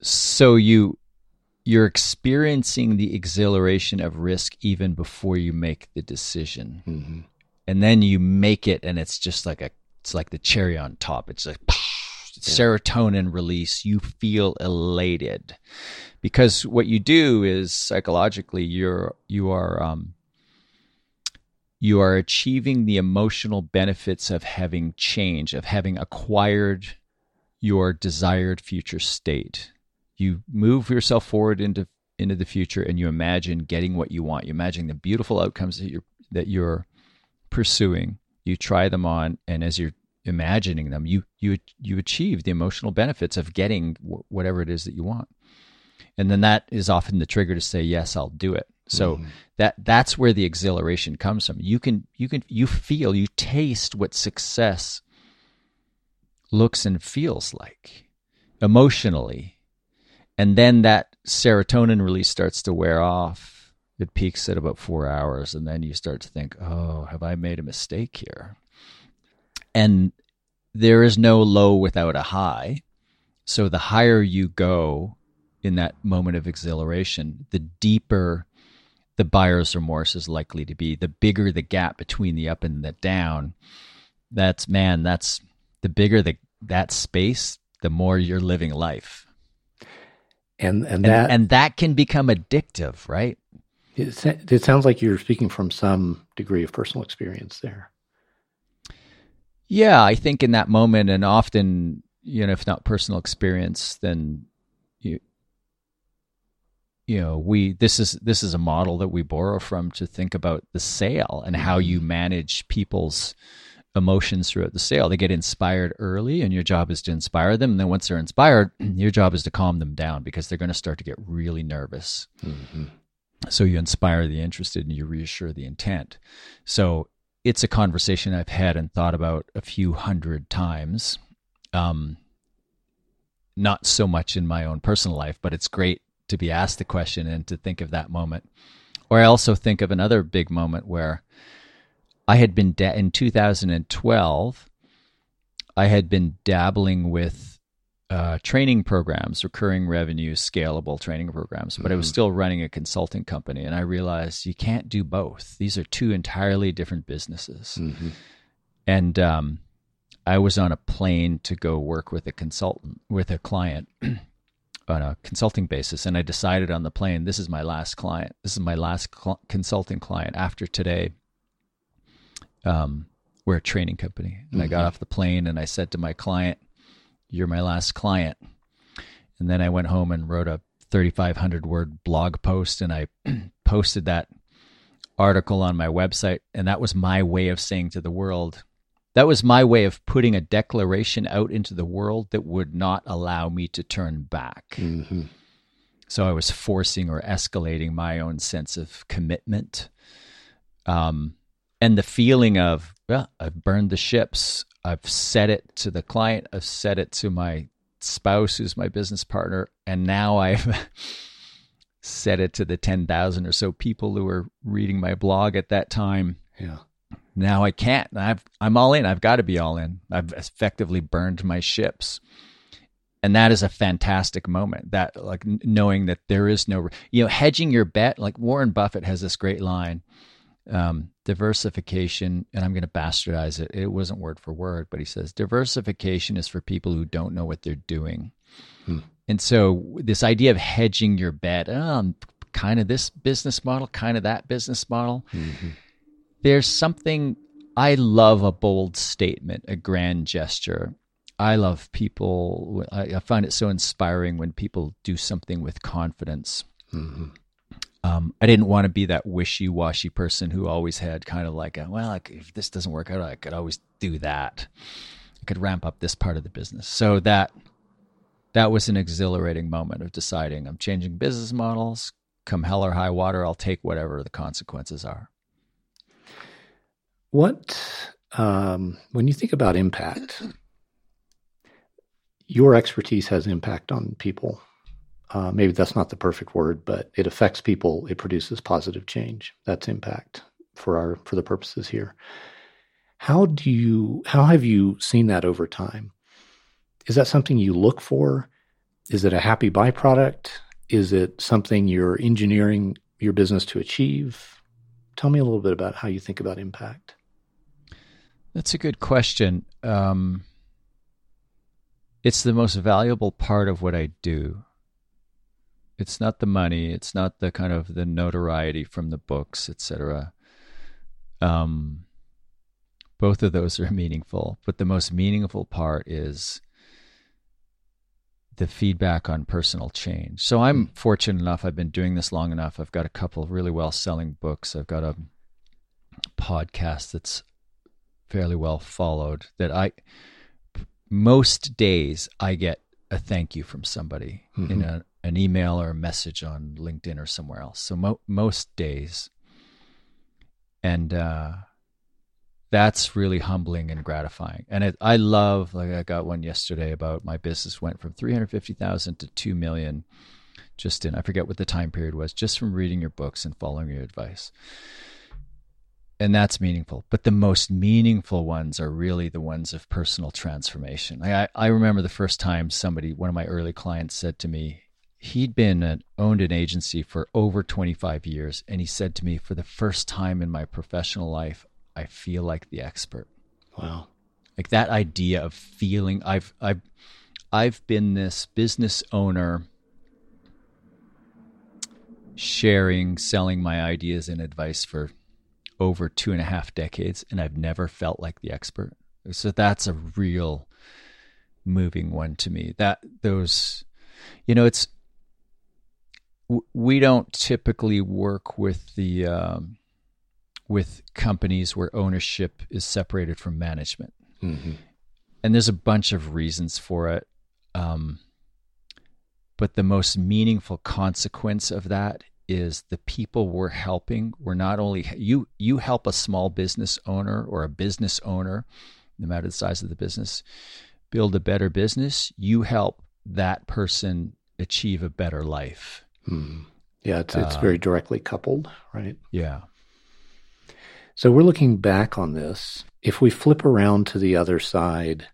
So you, you're experiencing the exhilaration of risk even before you make the decision. Mm-hmm. And then you make it and it's just like a, it's like the cherry on top. It's like, serotonin release, you feel elated because what you do is psychologically you're you are um, you are achieving the emotional benefits of having change, of having acquired your desired future state. You move yourself forward into into the future and you imagine getting what you want. You imagine the beautiful outcomes that you're that you're pursuing. You try them on and as you're imagining them, you you you achieve the emotional benefits of getting w- whatever it is that you want, and then that is often the trigger to say yes, I'll do it. So mm-hmm. that that's where the exhilaration comes from. You can you can you feel you taste what success looks and feels like emotionally, and then that serotonin release starts to wear off. It peaks at about four hours, and then you start to think, "Oh, have I made a mistake here?" and there is no low without a high. So the higher you go in that moment of exhilaration, the deeper the buyer's remorse is likely to be. The bigger the gap between the up and the down, that's man, that's the bigger the that space, the more you're living life. And and that and, and that can become addictive, right? It, it sounds like you're speaking from some degree of personal experience there. Yeah, I think in that moment, and often, you know, if not personal experience, then you, you know, we this is this is a model that we borrow from to think about the sale and how you mm-hmm. manage people's emotions throughout the sale. They get inspired early, and your job is to inspire them. And then once they're inspired, [clears throat] your job is to calm them down because they're going to start to get really nervous. Mm-hmm. So you inspire the interested and you reassure the intent. So it's a conversation I've had and thought about a few hundred times. Um, not so much in my own personal life, but it's great to be asked the question and to think of that moment. Or I also think of another big moment where I had been da- in 2012. I had been dabbling with uh, training programs, recurring revenue, scalable training programs, but mm-hmm. I was mm-hmm. still running a consulting company. And I realized you can't do both. These are two entirely different businesses. Mm-hmm. And um, I was on a plane to go work with a consultant, with a client [clears throat] on a consulting basis. And I decided on the plane, this is my last client. This is my last cl- consulting client. After today, Um, we're a training company, and mm-hmm. I got mm-hmm. off the plane and I said to my client, "You're my last client." And then I went home and wrote a 3,500 word blog post, and I [clears throat] posted that article on my website, and that was my way of saying to the world, that was my way of putting a declaration out into the world that would not allow me to turn back. Mm-hmm. So I was forcing or escalating my own sense of commitment. Um, and the feeling of, well, I've burned the ships. I've said it to the client. I've said it to my spouse, who's my business partner. And now I've [laughs] said it to the 10,000 or so people who were reading my blog at that time. Yeah now I can't. I've, I'm all in. I've got to be all in. I've effectively burned my ships. And that is a fantastic moment. That like knowing that there is no, you know, hedging your bet. Like Warren Buffett has this great line, um, diversification, and I'm going to bastardize it. It wasn't word for word, but he says diversification is for people who don't know what they're doing. Hmm. And so this idea of hedging your bet, oh, kind of this business model, kind of that business model. Mm-hmm there's something I love a bold statement, a grand gesture. I love people. I, I find it so inspiring when people do something with confidence. Mm-hmm. Um, I didn't want to be that wishy-washy person who always had kind of like, a, well, like, if this doesn't work out, I could always do that. I could ramp up this part of the business. So that that was an exhilarating moment of deciding I'm changing business models. Come hell or high water, I'll take whatever the consequences are. What, um, when you think about impact, your expertise has impact on people. Uh, maybe that's not the perfect word, but it affects people. It produces positive change. That's impact for our for the purposes here. How do you? How have you seen that over time? Is that something you look for? Is it a happy byproduct? Is it something you're engineering your business to achieve? Tell me a little bit about how you think about impact. That's a good question. Um, it's the most valuable part of what I do. It's not the money. It's not the kind of the notoriety from the books, etc. Um, both of those are [laughs] meaningful, but the most meaningful part is the feedback on personal change. So I'm hmm. fortunate enough. I've been doing this long enough. I've got a couple of really well selling books. I've got a podcast that's fairly well followed that I most days I get a thank you from somebody mm-hmm. in a, an email or a message on LinkedIn or somewhere else. So mo- most days, and uh, that's really humbling and gratifying. And it, I love like I got one yesterday about my business went from three hundred fifty thousand to two million, just in I forget what the time period was, just from reading your books and following your advice and that's meaningful. But the most meaningful ones are really the ones of personal transformation. I, I remember the first time somebody, one of my early clients, said to me, he'd been an, owned an agency for over 25 years, and he said to me, for the first time in my professional life, I feel like the expert. Wow, like that idea of feeling. I've I've I've been this business owner sharing, selling my ideas and advice for over two and a half decades, and I've never felt like the expert. So that's a real moving one to me. That those, you know, it's we don't typically work with the um, with companies where ownership is separated from management, mm-hmm. and there's a bunch of reasons for it. Um, but the most meaningful consequence of that is the people we're helping we're not only you you help a small business owner or a business owner no matter the size of the business build a better business you help that person achieve a better life hmm. yeah it's, it's uh, very directly coupled right yeah so we're looking back on this if we flip around to the other side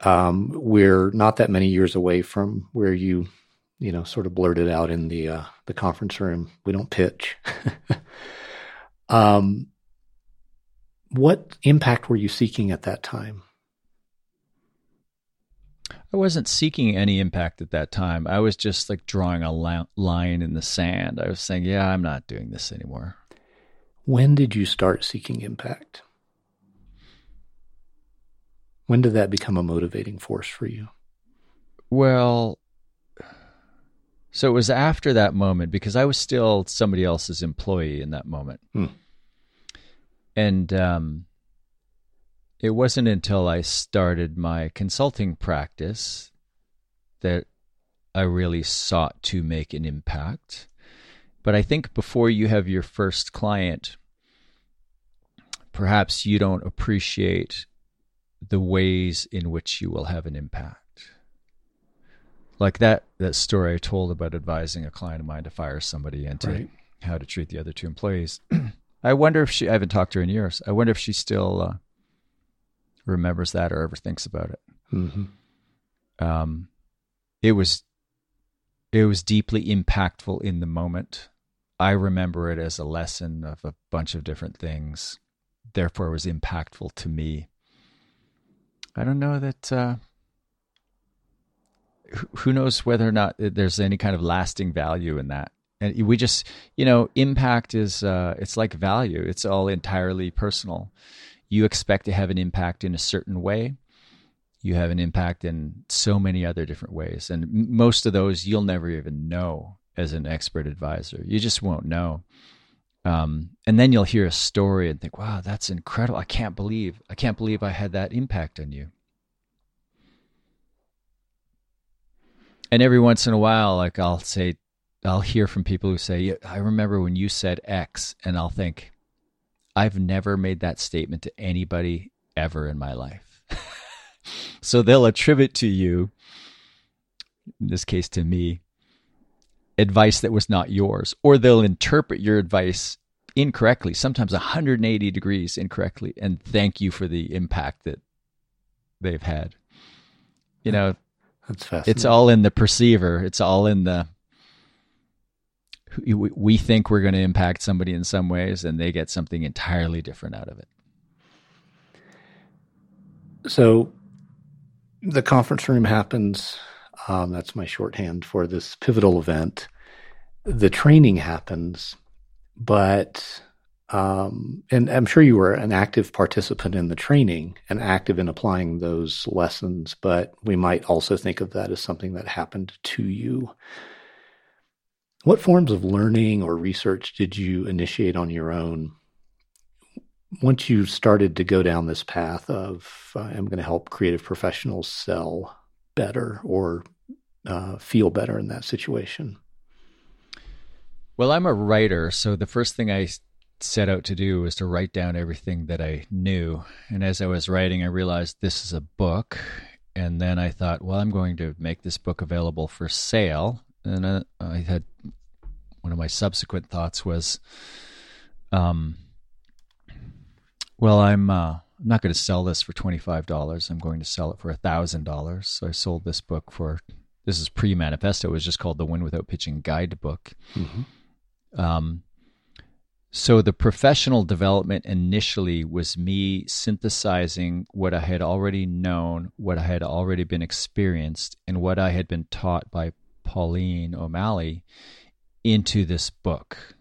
um, we're not that many years away from where you you know, sort of blurted out in the uh, the conference room. We don't pitch. [laughs] um, what impact were you seeking at that time? I wasn't seeking any impact at that time. I was just like drawing a line in the sand. I was saying, yeah, I'm not doing this anymore. When did you start seeking impact? When did that become a motivating force for you? Well, so it was after that moment because I was still somebody else's employee in that moment. Hmm. And um, it wasn't until I started my consulting practice that I really sought to make an impact. But I think before you have your first client, perhaps you don't appreciate the ways in which you will have an impact. Like that that story I told about advising a client of mine to fire somebody and to Right. how to treat the other two employees. [clears throat] I wonder if she I haven't talked to her in years. I wonder if she still uh, remembers that or ever thinks about it. hmm Um, it was it was deeply impactful in the moment. I remember it as a lesson of a bunch of different things. Therefore, it was impactful to me. I don't know that. Uh, who- who knows whether or not there's any kind of lasting value in that? And we just, you know, impact is uh, it's like value. It's all entirely personal. You expect to have an impact in a certain way you have an impact in so many other different ways. And most of those you'll never even know as an expert advisor. You just won't know. Um, and then you'll hear a story and think, wow, that's incredible. I can't believe, I can't believe I had that impact on you. And every once in a while, like I'll say, I'll hear from people who say, "Yeah, I remember when you said X, and I'll think, I've never made that statement to anybody ever in my life. [laughs] so they'll attribute to you, in this case to me, advice that was not yours, or they'll interpret your advice incorrectly, sometimes 180 degrees incorrectly, and thank you for the impact that they've had. You know, That's fascinating. it's all in the perceiver. It's all in the. We- think we're going to impact somebody in some ways, and they get something entirely different out of it. So the conference room happens. Um, that's my shorthand for this pivotal event. The training happens, but um, and I'm sure you were an active participant in the training and active in applying those lessons. But we might also think of that as something that happened to you. What forms of learning or research did you initiate on your own once you started to go down this path of uh, I'm going to help creative professionals sell better or uh, feel better in that situation? Well, I'm a writer, so the first thing I set out to do was to write down everything that I knew. And as I was writing, I realized this is a book. And then I thought, well, I'm going to make this book available for sale. And uh, I had one of my subsequent thoughts was, um, well, I'm uh, I'm not going to sell this for twenty five dollars. I'm going to sell it for thousand dollars. So I sold this book for this is pre manifesto. It was just called the Win Without Pitching Guidebook. Mm-hmm. Um, so the professional development initially was me synthesizing what I had already known, what I had already been experienced, and what I had been taught by Pauline O'Malley into this book.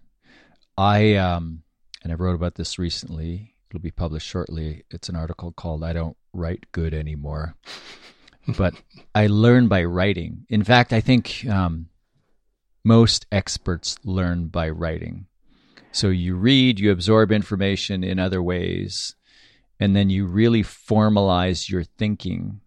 I um, and I wrote about this recently. It'll be published shortly. It's an article called "I Don't Write Good Anymore," [laughs] but I learn by writing. In fact, I think um, most experts learn by writing. So you read, you absorb information in other ways, and then you really formalize your thinking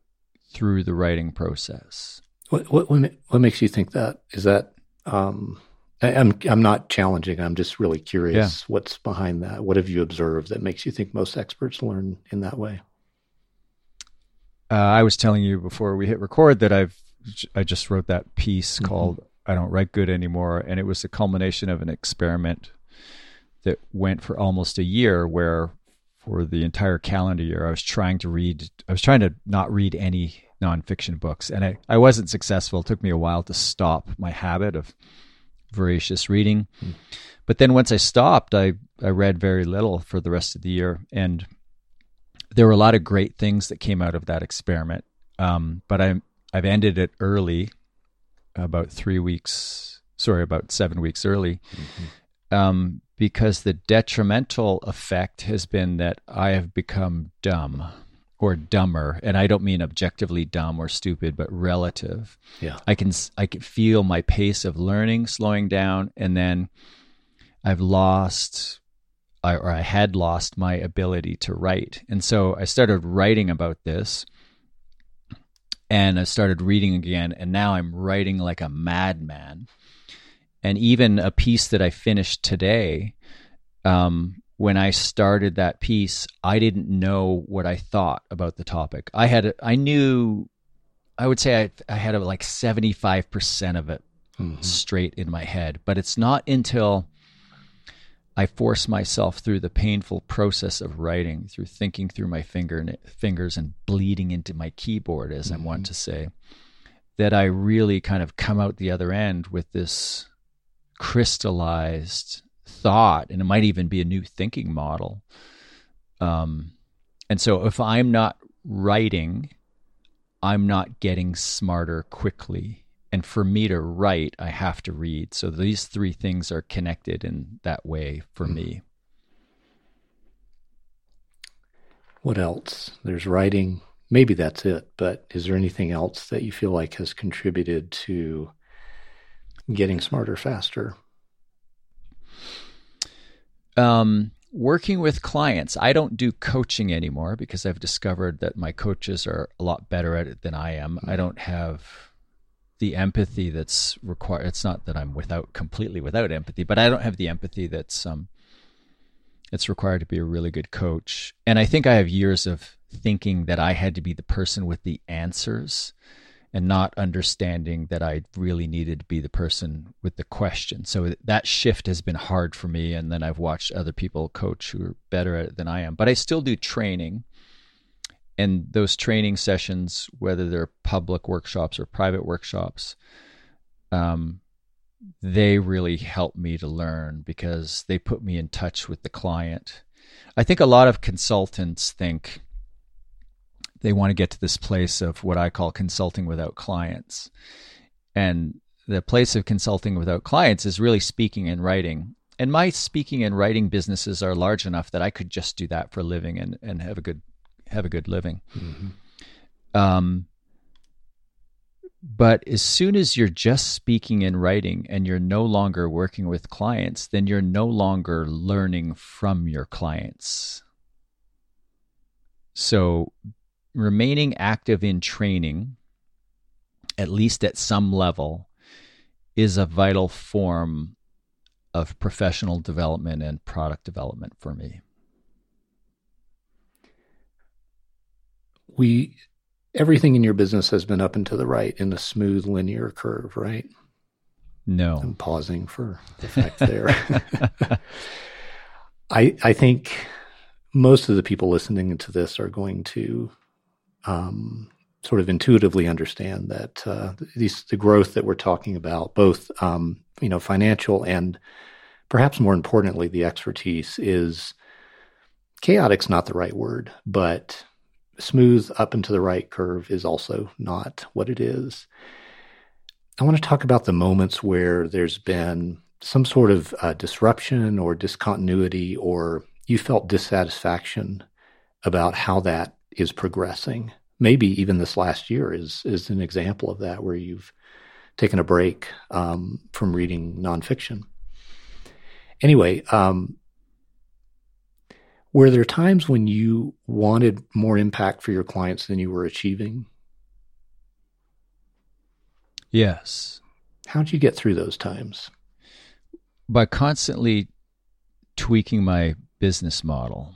through the writing process. What, what what makes you think that? Is that um, I, I'm I'm not challenging. I'm just really curious. What's behind that? What have you observed that makes you think most experts learn in that way? Uh, I was telling you before we hit record that I've I just wrote that piece Mhm. called "I Don't Write Good Anymore," and it was the culmination of an experiment that went for almost a year, where for the entire calendar year I was trying to read. I was trying to not read any nonfiction books, and I, I wasn't successful. It took me a while to stop my habit of voracious reading. Mm. But then once I stopped, I, I read very little for the rest of the year. And there were a lot of great things that came out of that experiment. Um, but I'm, I've ended it early, about three weeks, sorry, about seven weeks early, um, because the detrimental effect has been that I have become dumb. Or dumber and i don't mean objectively dumb or stupid but relative. Yeah. I can i can feel my pace of learning slowing down and then i've lost or i had lost my ability to write. And so i started writing about this and i started reading again and now i'm writing like a madman. And even a piece that i finished today um, when I started that piece, I didn't know what I thought about the topic. I had, I knew, I would say I, I had a, like 75% of it mm-hmm. straight in my head, but it's not until I force myself through the painful process of writing, through thinking through my finger, fingers and bleeding into my keyboard, as mm-hmm. I want to say, that I really kind of come out the other end with this crystallized thought, and it might even be a new thinking model. Um, and so if I'm not writing, I'm not getting smarter quickly. And for me to write, I have to read. So these three things are connected in that way for mm. me. What else? There's writing. Maybe that's it. But is there anything else that you feel like has contributed to getting smarter faster? Um, working with clients, I don't do coaching anymore because I've discovered that my coaches are a lot better at it than I am. Mm-hmm. I don't have the empathy that's required. It's not that I'm without completely without empathy, but I don't have the empathy that's um, it's required to be a really good coach. And I think I have years of thinking that I had to be the person with the answers and not understanding that I really needed to be the person with the question. So that shift has been hard for me. And then I've watched other people coach who are better at it than I am. But I still do training. And those training sessions, whether they're public workshops or private workshops, um, they really help me to learn because they put me in touch with the client. I think a lot of consultants think, they want to get to this place of what I call consulting without clients. And the place of consulting without clients is really speaking and writing. And my speaking and writing businesses are large enough that I could just do that for a living and, and have a good have a good living. Mm-hmm. Um, but as soon as you're just speaking and writing and you're no longer working with clients, then you're no longer learning from your clients. So remaining active in training, at least at some level, is a vital form of professional development and product development for me. We everything in your business has been up and to the right in a smooth linear curve, right? No. I'm pausing for effect there. [laughs] [laughs] I I think most of the people listening to this are going to um, sort of intuitively understand that uh, these, the growth that we're talking about, both um, you know financial and perhaps more importantly the expertise, is chaotic's not the right word, but smooth up into the right curve is also not what it is. I want to talk about the moments where there's been some sort of uh, disruption or discontinuity, or you felt dissatisfaction about how that is progressing. Maybe even this last year is is an example of that, where you've taken a break um, from reading nonfiction. Anyway, um, were there times when you wanted more impact for your clients than you were achieving? Yes. How'd you get through those times? By constantly tweaking my business model.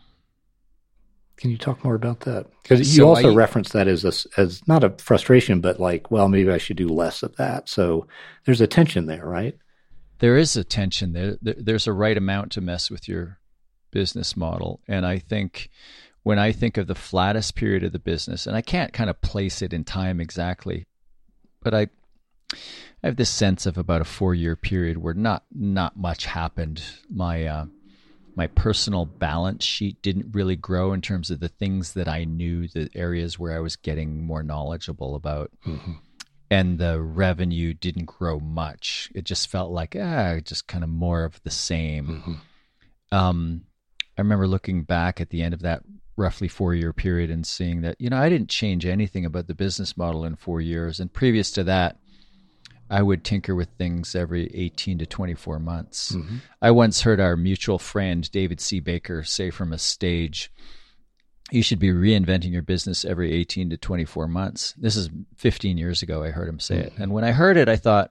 Can you talk more about that? Because so you also I, reference that as a, as not a frustration, but like, well, maybe I should do less of that. So there's a tension there, right? There is a tension there. There's a right amount to mess with your business model, and I think when I think of the flattest period of the business, and I can't kind of place it in time exactly, but I I have this sense of about a four year period where not not much happened. My uh, my personal balance sheet didn't really grow in terms of the things that I knew, the areas where I was getting more knowledgeable about. Mm-hmm. And the revenue didn't grow much. It just felt like, ah, just kind of more of the same. Mm-hmm. Um, I remember looking back at the end of that roughly four year period and seeing that, you know, I didn't change anything about the business model in four years. And previous to that, I would tinker with things every 18 to 24 months. Mm-hmm. I once heard our mutual friend, David C. Baker, say from a stage, you should be reinventing your business every 18 to 24 months. This is 15 years ago, I heard him say mm-hmm. it. And when I heard it, I thought,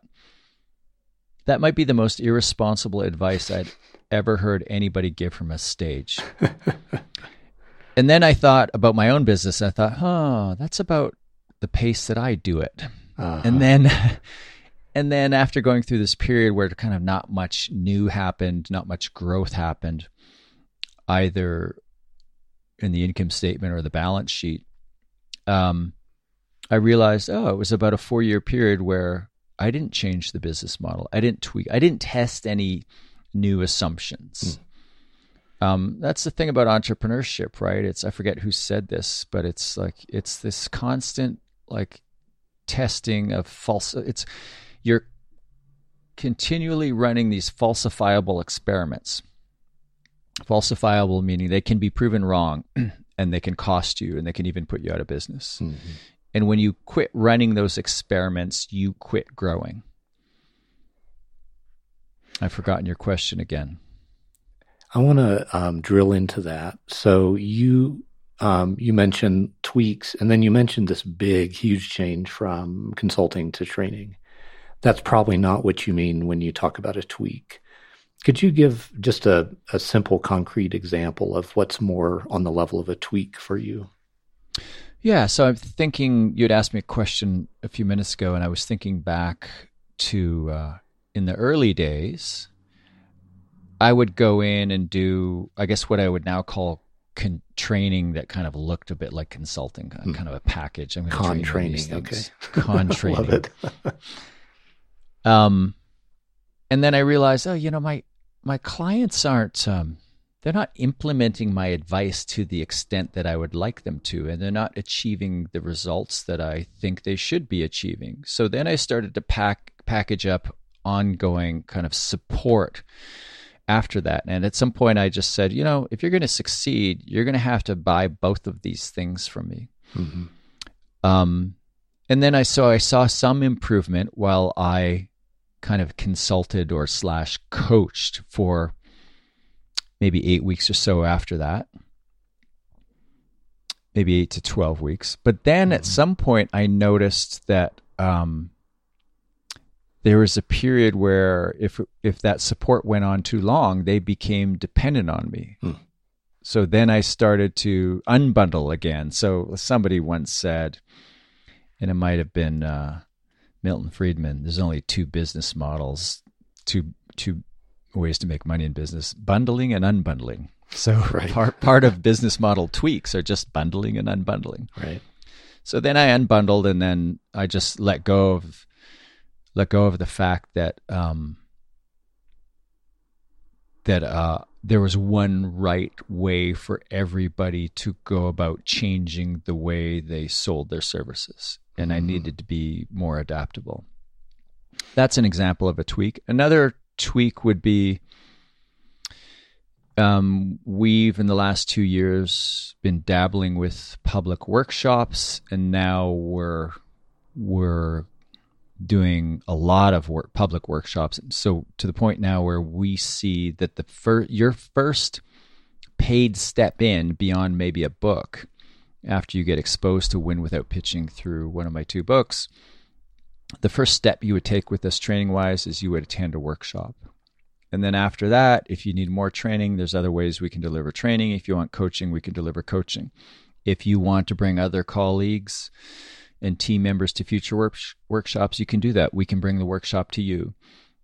that might be the most irresponsible advice I'd ever heard anybody give from a stage. [laughs] and then I thought about my own business. I thought, oh, that's about the pace that I do it. Uh-huh. And then [laughs] and then after going through this period where kind of not much new happened, not much growth happened, either in the income statement or the balance sheet, um, I realized, oh, it was about a four year period where I didn't change the business model. I didn't tweak. I didn't test any new assumptions. Mm. Um, that's the thing about entrepreneurship, right? It's I forget who said this, but it's like it's this constant like testing of false. It's you're continually running these falsifiable experiments. Falsifiable meaning they can be proven wrong [clears throat] and they can cost you and they can even put you out of business. Mm-hmm. And when you quit running those experiments, you quit growing. I've forgotten your question again. I want to um, drill into that. So you um, you mentioned tweaks, and then you mentioned this big, huge change from consulting to training that's probably not what you mean when you talk about a tweak. Could you give just a, a simple, concrete example of what's more on the level of a tweak for you? Yeah, so I'm thinking you'd asked me a question a few minutes ago, and I was thinking back to uh, in the early days, I would go in and do, I guess, what I would now call con- training that kind of looked a bit like consulting, mm. kind of a package. I'm con training, okay. [laughs] Con training. [laughs] Um, and then I realized, oh, you know, my my clients aren't um, they're not implementing my advice to the extent that I would like them to, and they're not achieving the results that I think they should be achieving. So then I started to pack package up ongoing kind of support after that. And at some point, I just said, you know, if you're going to succeed, you're going to have to buy both of these things from me. Mm-hmm. Um, and then I saw I saw some improvement while I kind of consulted or slash coached for maybe eight weeks or so after that maybe eight to 12 weeks but then mm-hmm. at some point i noticed that um, there was a period where if if that support went on too long they became dependent on me mm. so then i started to unbundle again so somebody once said and it might have been uh, Milton Friedman, there's only two business models, two two ways to make money in business: bundling and unbundling. So [laughs] right. part part of business model tweaks are just bundling and unbundling. Right. So then I unbundled, and then I just let go of let go of the fact that um, that uh, there was one right way for everybody to go about changing the way they sold their services and I needed to be more adaptable. That's an example of a tweak. Another tweak would be um, we've in the last two years been dabbling with public workshops, and now we're we're doing a lot of work, public workshops. So to the point now where we see that the fir- your first paid step in beyond maybe a book after you get exposed to win without pitching through one of my two books, the first step you would take with us training wise is you would attend a workshop. And then after that, if you need more training, there's other ways we can deliver training. If you want coaching, we can deliver coaching. If you want to bring other colleagues and team members to future work- workshops, you can do that. We can bring the workshop to you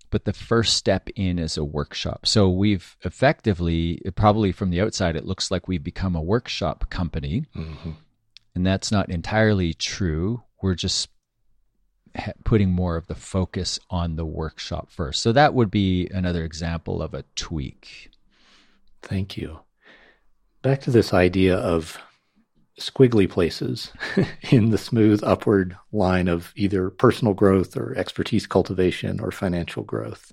but the first step in is a workshop. So we've effectively, probably from the outside, it looks like we've become a workshop company. Mm-hmm. And that's not entirely true. We're just putting more of the focus on the workshop first. So that would be another example of a tweak. Thank you. Back to this idea of squiggly places [laughs] in the smooth upward line of either personal growth or expertise cultivation or financial growth.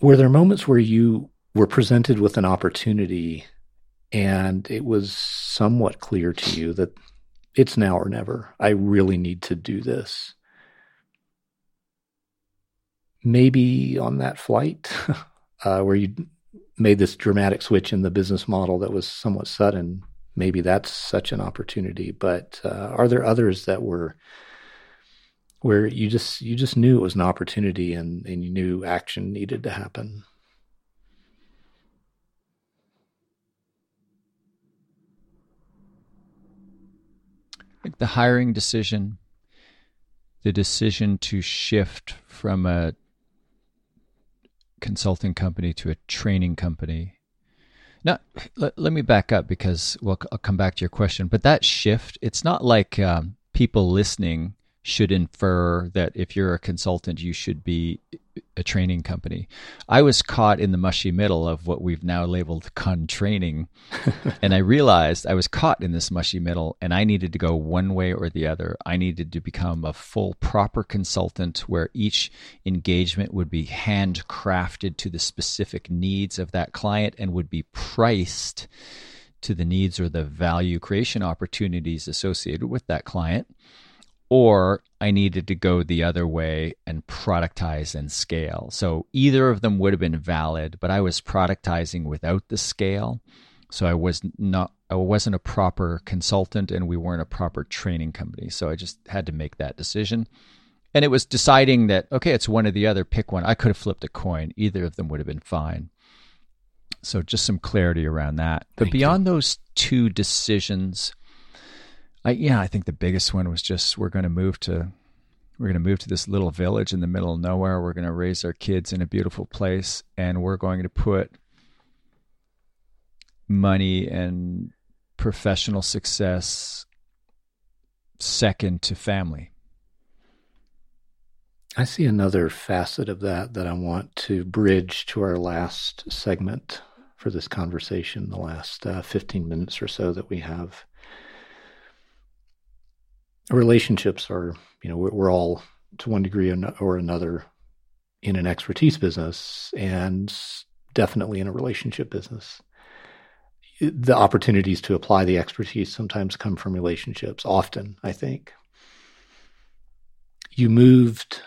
Were there moments where you were presented with an opportunity and it was somewhat clear to you that it's now or never. I really need to do this. Maybe on that flight [laughs] uh, where you made this dramatic switch in the business model that was somewhat sudden, maybe that's such an opportunity. But uh, are there others that were where you just you just knew it was an opportunity and, and you knew action needed to happen? Like the hiring decision, the decision to shift from a consulting company to a training company. Now, let, let me back up because well, I'll come back to your question. But that shift, it's not like um, people listening should infer that if you're a consultant, you should be a training company. I was caught in the mushy middle of what we've now labeled con training. [laughs] and I realized I was caught in this mushy middle and I needed to go one way or the other. I needed to become a full, proper consultant where each engagement would be handcrafted to the specific needs of that client and would be priced to the needs or the value creation opportunities associated with that client or I needed to go the other way and productize and scale. So either of them would have been valid, but I was productizing without the scale. So I was not I wasn't a proper consultant and we weren't a proper training company. So I just had to make that decision. And it was deciding that okay, it's one or the other, pick one. I could have flipped a coin. Either of them would have been fine. So just some clarity around that. But Thank beyond you. those two decisions, I, yeah, I think the biggest one was just we're going to move to we're going to move to this little village in the middle of nowhere. We're going to raise our kids in a beautiful place, and we're going to put money and professional success second to family. I see another facet of that that I want to bridge to our last segment for this conversation, the last uh, 15 minutes or so that we have relationships are, you know, we're, all to one degree or another in an expertise business and definitely in a relationship business. The opportunities to apply the expertise sometimes come from relationships, often, I think. You moved,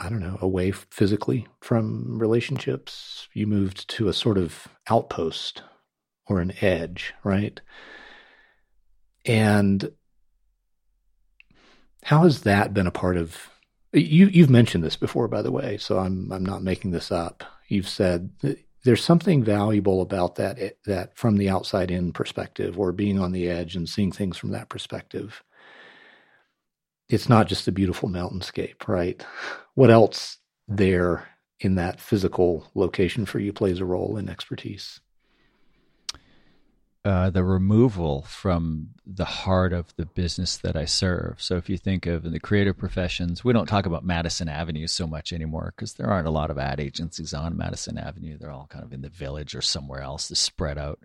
I don't know, away physically from relationships. You moved to a sort of outpost or an edge, right? And how has that been a part of you? You've mentioned this before, by the way, so I'm I'm not making this up. You've said there's something valuable about that eh, that from the outside in perspective, or being on the edge and seeing things from that perspective. It's not just a beautiful mountainscape, right? What else there in that physical location for you plays a role in expertise? Uh, the removal from the heart of the business that I serve. So if you think of in the creative professions, we don't talk about Madison Avenue so much anymore because there aren't a lot of ad agencies on Madison Avenue. They're all kind of in the village or somewhere else, to spread out.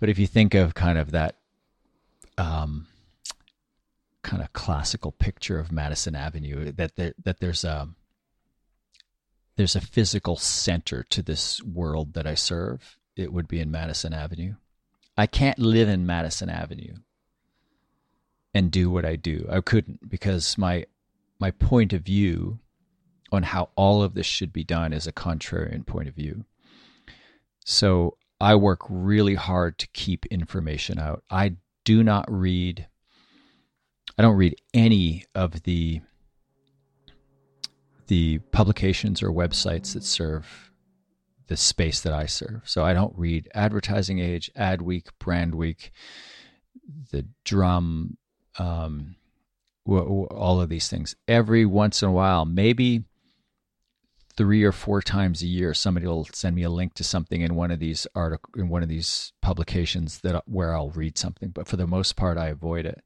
But if you think of kind of that um, kind of classical picture of Madison Avenue, that there, that there's a there's a physical center to this world that I serve. It would be in Madison Avenue. I can't live in Madison Avenue and do what I do. I couldn't because my my point of view on how all of this should be done is a contrarian point of view. So I work really hard to keep information out. I do not read I don't read any of the the publications or websites that serve the space that I serve. So I don't read Advertising Age, Ad Week, Brand Week, the Drum, um, all of these things. Every once in a while, maybe three or four times a year, somebody will send me a link to something in one of these article in one of these publications that where I'll read something. But for the most part, I avoid it.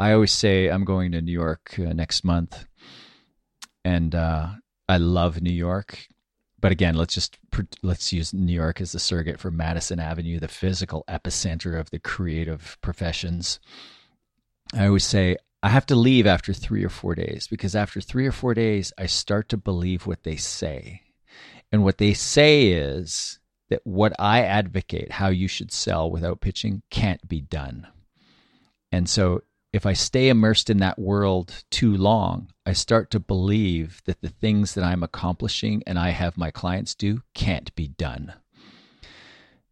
I always say I'm going to New York uh, next month, and uh, I love New York but again, let's just let's use New York as the surrogate for Madison Avenue, the physical epicenter of the creative professions. I always say I have to leave after three or four days because after three or four days, I start to believe what they say. And what they say is that what I advocate, how you should sell without pitching, can't be done. And so if I stay immersed in that world too long, I start to believe that the things that I'm accomplishing and I have my clients do can't be done.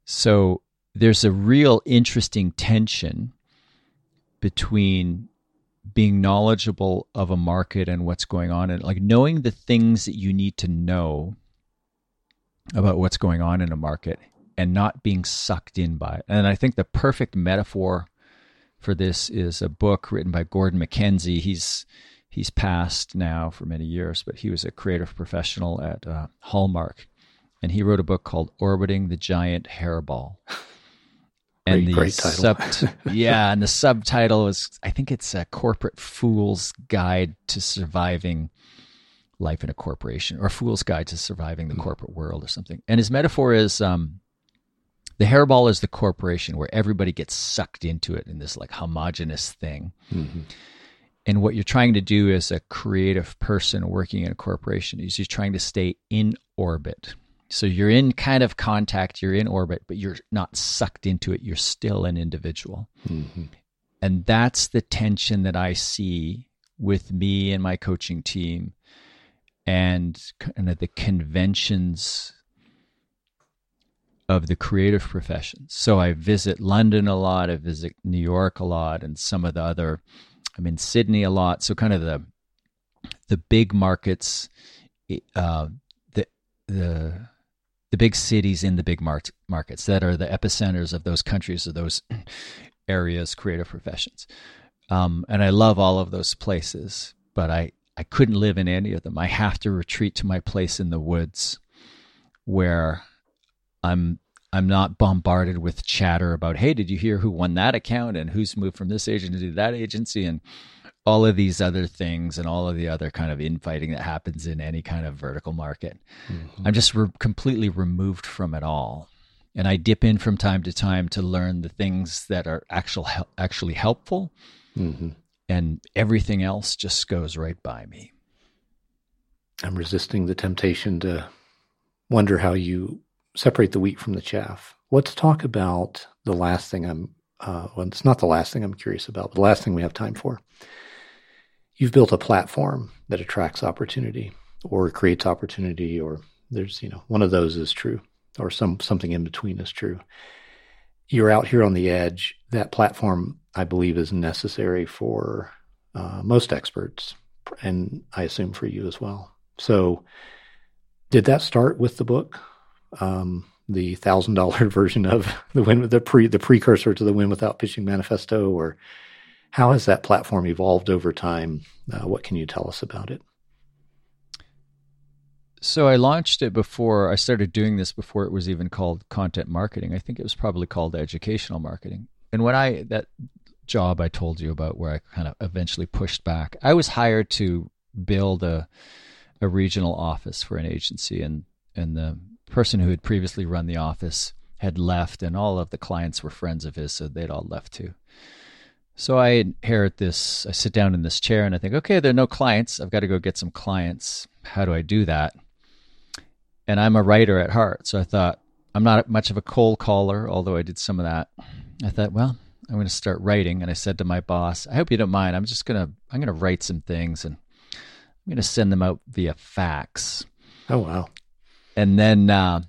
So there's a real interesting tension between being knowledgeable of a market and what's going on and like knowing the things that you need to know about what's going on in a market and not being sucked in by it. And I think the perfect metaphor for this is a book written by Gordon MacKenzie. He's he's passed now for many years, but he was a creative professional at uh, Hallmark, and he wrote a book called "Orbiting the Giant Hairball." [laughs] and great, the great sub [laughs] yeah, and the subtitle is I think it's a corporate fool's guide to surviving life in a corporation or a fool's guide to surviving the mm. corporate world or something. And his metaphor is um, the hairball is the corporation where everybody gets sucked into it in this like homogenous thing. Mm-hmm. And what you're trying to do as a creative person working in a corporation is you're trying to stay in orbit. So you're in kind of contact, you're in orbit, but you're not sucked into it. You're still an individual. Mm-hmm. And that's the tension that I see with me and my coaching team and kind of the conventions of the creative professions. So I visit London a lot, I visit New York a lot, and some of the other. I'm in Sydney a lot. So kind of the the big markets, uh, the the the big cities in the big mar- markets that are the epicenters of those countries or those [clears throat] areas, creative professions. Um, and I love all of those places, but I I couldn't live in any of them. I have to retreat to my place in the woods where I'm I'm not bombarded with chatter about, hey, did you hear who won that account and who's moved from this agency to that agency and all of these other things and all of the other kind of infighting that happens in any kind of vertical market. Mm-hmm. I'm just re- completely removed from it all. And I dip in from time to time to learn the things that are actual actually helpful. Mm-hmm. And everything else just goes right by me. I'm resisting the temptation to wonder how you separate the wheat from the chaff. Let's talk about the last thing I'm, uh, well, it's not the last thing I'm curious about, but the last thing we have time for. You've built a platform that attracts opportunity or creates opportunity, or there's, you know, one of those is true, or some something in between is true. You're out here on the edge. That platform, I believe, is necessary for uh, most experts, and I assume for you as well. So, did that start with the book? Um, the thousand dollar [laughs] version of the win the pre the precursor to the win without pitching manifesto or how has that platform evolved over time? Uh, what can you tell us about it? So i launched it before i started doing this before it was even called content marketing. I think it was probably called educational marketing. And when i that job i told you about where i kind of eventually pushed back i was hired to build a a regional office for an agency and and the person who had previously run the office had left, and all of the clients were friends of his, so they'd all left too. So I inherit this. I sit down in this chair and I think, okay, there are no clients. I've got to go get some clients. How do I do that? And I'm a writer at heart. So I thought, I'm not much of a cold caller, although I did some of that. I thought, well, I'm going to start writing. And I said to my boss, I hope you don't mind. I'm just going to, I'm going to write some things and I'm going to send them out via fax. Oh, wow and then uh,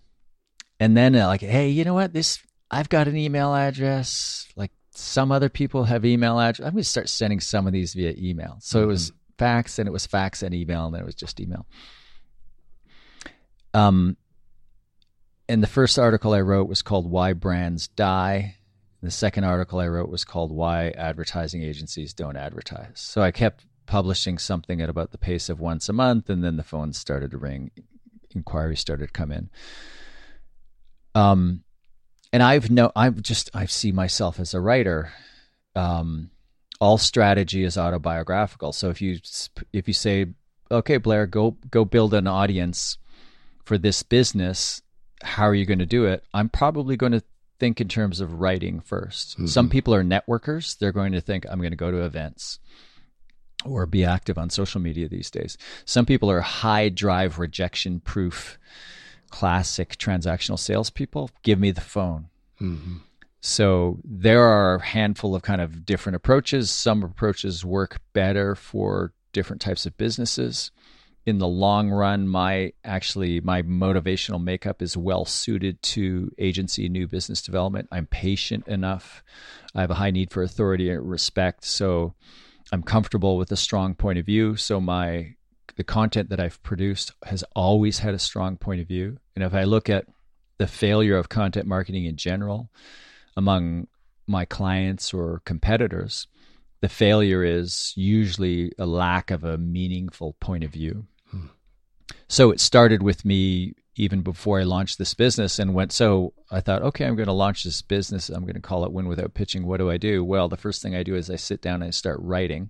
and then uh, like, hey, you know what? This I've got an email address. Like some other people have email address. I'm going to start sending some of these via email. So mm-hmm. it was mm-hmm. fax, and it was fax and email, and then it was just email. Um, and the first article I wrote was called "Why Brands Die." The second article I wrote was called "Why Advertising Agencies Don't Advertise." So I kept publishing something at about the pace of once a month, and then the phone started to ring inquiries started to come in. Um, and I've no, I've just I see myself as a writer. Um, all strategy is autobiographical. So if you if you say, okay, Blair, go go build an audience for this business, how are you going to do it? I'm probably going to think in terms of writing 1st mm-hmm. Some people are networkers. They're going to think I'm going to go to events or be active on social media these days. Some people are high drive rejection proof classic transactional salespeople, give me the phone. Mm-hmm. So there are a handful of kind of different approaches. Some approaches work better for different types of businesses. In the long run, my actually my motivational makeup is well suited to agency new business development. I'm patient enough. I have a high need for authority and respect. So I'm comfortable with a strong point of view. So my the content that I've produced has always had a strong point of view. And if I look at the failure of content marketing in general among my clients or competitors, the failure is usually a lack of a meaningful point of view. Hmm. So it started with me even before I launched this business and went, so I thought, okay, I'm going to launch this business. I'm going to call it Win Without Pitching. What do I do? Well, the first thing I do is I sit down and I start writing.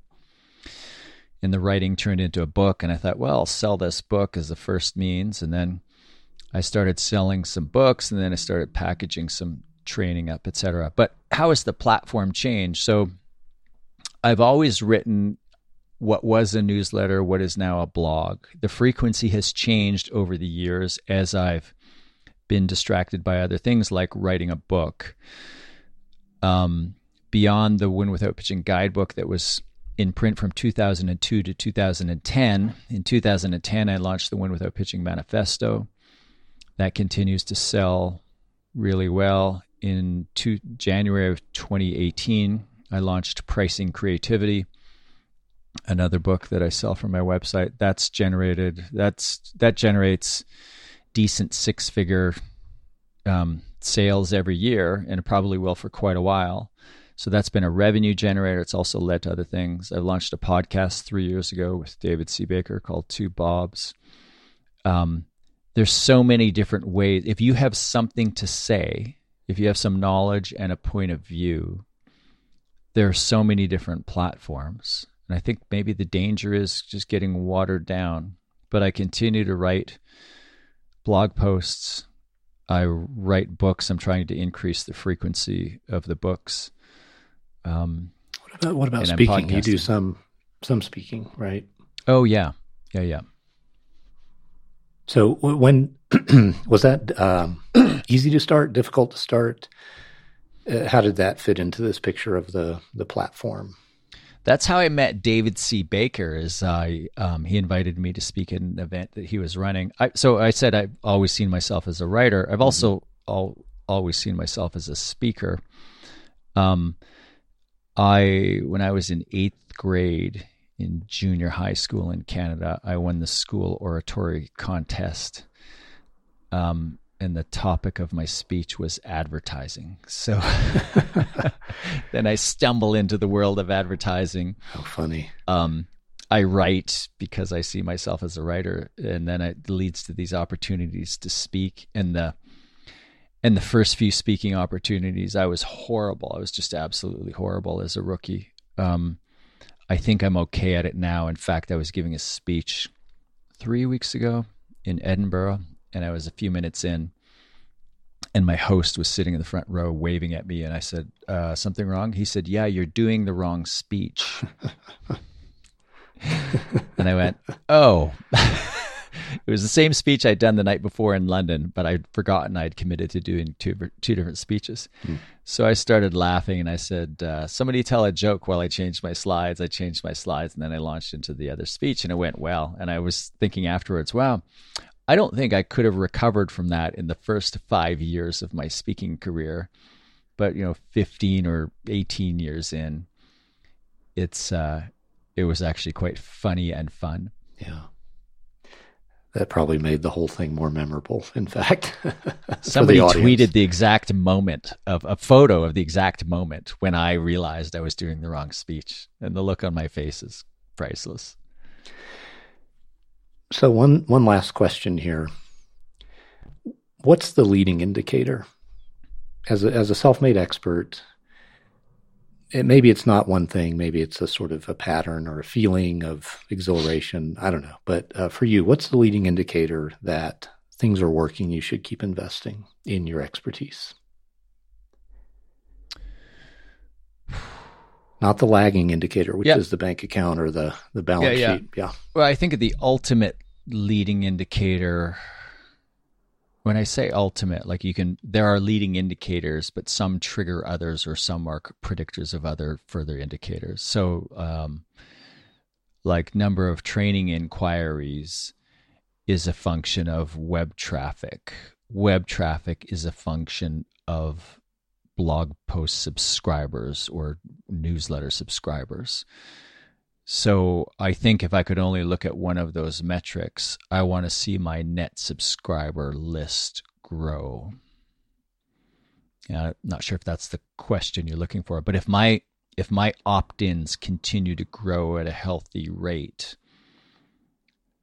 And the writing turned into a book. And I thought, well, I'll sell this book as the first means. And then I started selling some books and then I started packaging some training up, etc. But how has the platform changed? So I've always written what was a newsletter, what is now a blog. The frequency has changed over the years as I've been distracted by other things like writing a book. Um, beyond the Win Without Pitching guidebook that was in print from 2002 to 2010. In 2010, I launched the Win Without Pitching Manifesto. That continues to sell really well. In two, January of 2018, I launched Pricing Creativity another book that I sell from my website. That's generated that's that generates decent six figure um, sales every year, and it probably will for quite a while. So that's been a revenue generator. It's also led to other things. I launched a podcast three years ago with David C. Baker called Two Bobs. Um, there's so many different ways. If you have something to say, if you have some knowledge and a point of view, there are so many different platforms. And I think maybe the danger is just getting watered down. But I continue to write blog posts. I write books. I'm trying to increase the frequency of the books. Um, what about what about speaking? You do some some speaking, right? Oh yeah, yeah, yeah. So when [clears throat] was that um, [clears throat] easy to start? Difficult to start? Uh, how did that fit into this picture of the the platform? That's how I met David C. Baker. Is I um, he invited me to speak at an event that he was running. I, so I said I've always seen myself as a writer. I've mm-hmm. also all, always seen myself as a speaker. Um, I when I was in eighth grade in junior high school in Canada, I won the school oratory contest. Um, and the topic of my speech was advertising. So [laughs] then I stumble into the world of advertising. How funny. Um, I write because I see myself as a writer, and then it leads to these opportunities to speak. And the and the first few speaking opportunities, I was horrible. I was just absolutely horrible as a rookie. Um, I think I'm okay at it now. In fact, I was giving a speech three weeks ago in Edinburgh and I was a few minutes in, and my host was sitting in the front row waving at me, and I said, uh, "Something wrong?" He said, "Yeah, you're doing the wrong speech." [laughs] and I went, "Oh." [laughs] it was the same speech I'd done the night before in London, but I'd forgotten I'd committed to doing two two different speeches. Mm. So I started laughing and I said, uh, "Somebody tell a joke while I changed my slides." I changed my slides and then I launched into the other speech, and it went well. And I was thinking afterwards, "Wow, I don't think I could have recovered from that in the first five years of my speaking career. But, you know, 15 or 18 years in, it's, uh, it was actually quite funny and fun. Yeah. That probably made the whole thing more memorable. In fact, [laughs] somebody tweeted the exact moment of a photo of the exact moment when I realized I was doing the wrong speech, and the look on my face is priceless. So one one last question here. What's the leading indicator? As a, as a self-made expert, it, maybe it's not one thing. Maybe it's a sort of a pattern or a feeling of exhilaration. I don't know. But uh, for you, what's the leading indicator that things are working? You should keep investing in your expertise. Not the lagging indicator, which is the bank account or the the balance yeah, yeah. sheet. Yeah. Well, I think of the ultimate leading indicator when I say ultimate, like you can, there are leading indicators, but some trigger others or some are predictors of other further indicators. So, um, like number of training inquiries is a function of web traffic. Web traffic is a function of blog post subscribers or newsletter subscribers. So I think if I could only look at one of those metrics, I want to see my net subscriber list grow. I'm not sure if that's the question you're looking for, but if my if my opt-ins continue to grow at a healthy rate,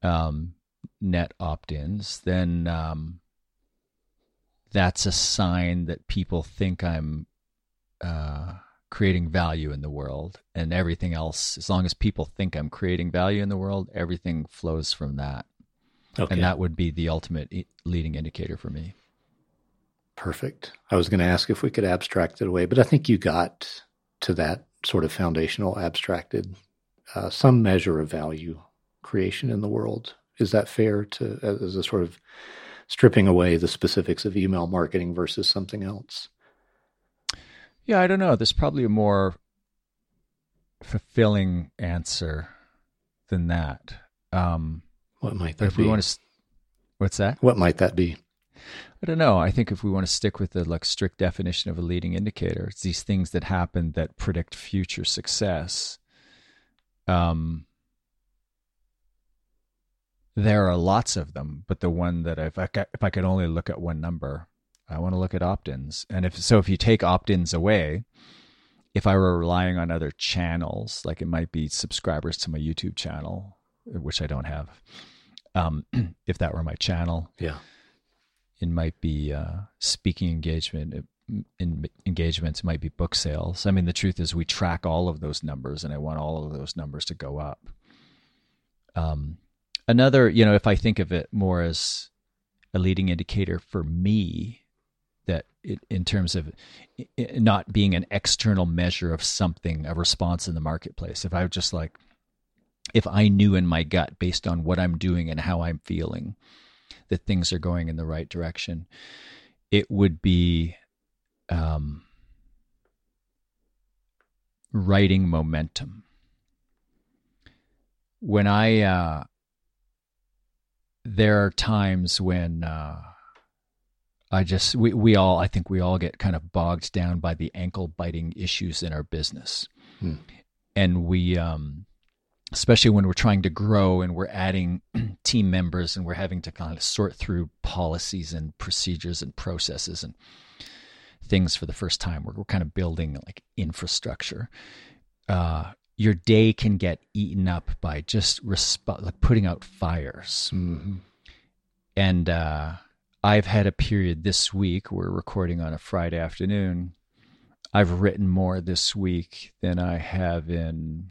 um, net opt-ins, then um, that's a sign that people think I'm uh, creating value in the world and everything else as long as people think i'm creating value in the world everything flows from that. Okay. and that would be the ultimate leading indicator for me. Perfect. I was going to ask if we could abstract it away but i think you got to that sort of foundational abstracted uh, some measure of value creation in the world. Is that fair to as a sort of stripping away the specifics of email marketing versus something else yeah, I don't know. There's probably a more fulfilling answer than that. Um, what might that if be? We want to, what's that? What might that be? I don't know. I think if we want to stick with the like strict definition of a leading indicator, it's these things that happen that predict future success. Um, there are lots of them, but the one that if I if I could only look at one number, I want to look at opt-ins. And if so, if you take opt-ins away, if I were relying on other channels, like it might be subscribers to my YouTube channel, which I don't have. Um, [clears throat] if that were my channel, yeah, it might be uh, speaking engagement. In engagements, it might be book sales. I mean, the truth is, we track all of those numbers, and I want all of those numbers to go up. Um, another, you know, if I think of it more as a leading indicator for me, that it, in terms of not being an external measure of something, a response in the marketplace. If I just like, if I knew in my gut based on what I'm doing and how I'm feeling that things are going in the right direction, it would be um, writing momentum. When I, uh, there are times when, uh, I just we we all I think we all get kind of bogged down by the ankle biting issues in our business, hmm. and we um, especially when we're trying to grow and we're adding [clears throat] team members and we're having to kind of sort through policies and procedures and processes and things for the first time. We're, we're kind of building like infrastructure. Uh, your day can get eaten up by just resp- like putting out fires, mm-hmm. and uh, I've had a period this week. We're recording on a Friday afternoon. I've written more this week than I have in,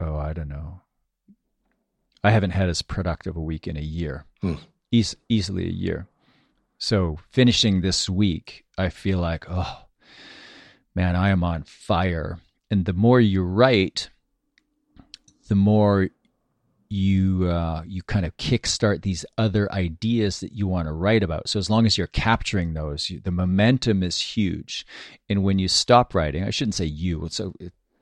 oh, I don't know. I haven't had as productive a week in a year, hmm. e- easily a year. So finishing this week, I feel like, oh, man, I am on fire. And the more you write, the more you uh, you kind of kickstart these other ideas that you want to write about. So as long as you're capturing those, you, the momentum is huge. And when you stop writing, I shouldn't say you, so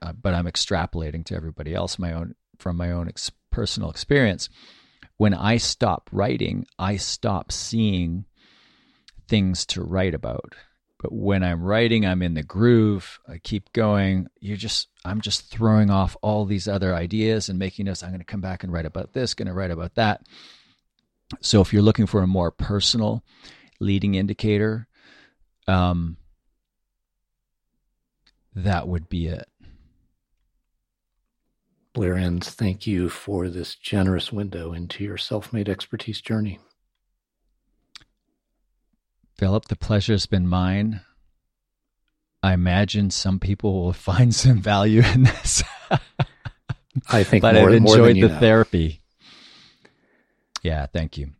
uh, but I'm extrapolating to everybody else my own from my own ex- personal experience. When I stop writing, I stop seeing things to write about. But when I'm writing, I'm in the groove. I keep going. You're just, I'm just throwing off all these other ideas and making us, I'm going to come back and write about this, going to write about that. So if you're looking for a more personal leading indicator, um, that would be it. Blair Enns, thank you for this generous window into your self made expertise journey. Philip, the pleasure's been mine. I imagine some people will [laughs] find some value in this. I think, but more, I've enjoyed the know. therapy. Yeah, thank you.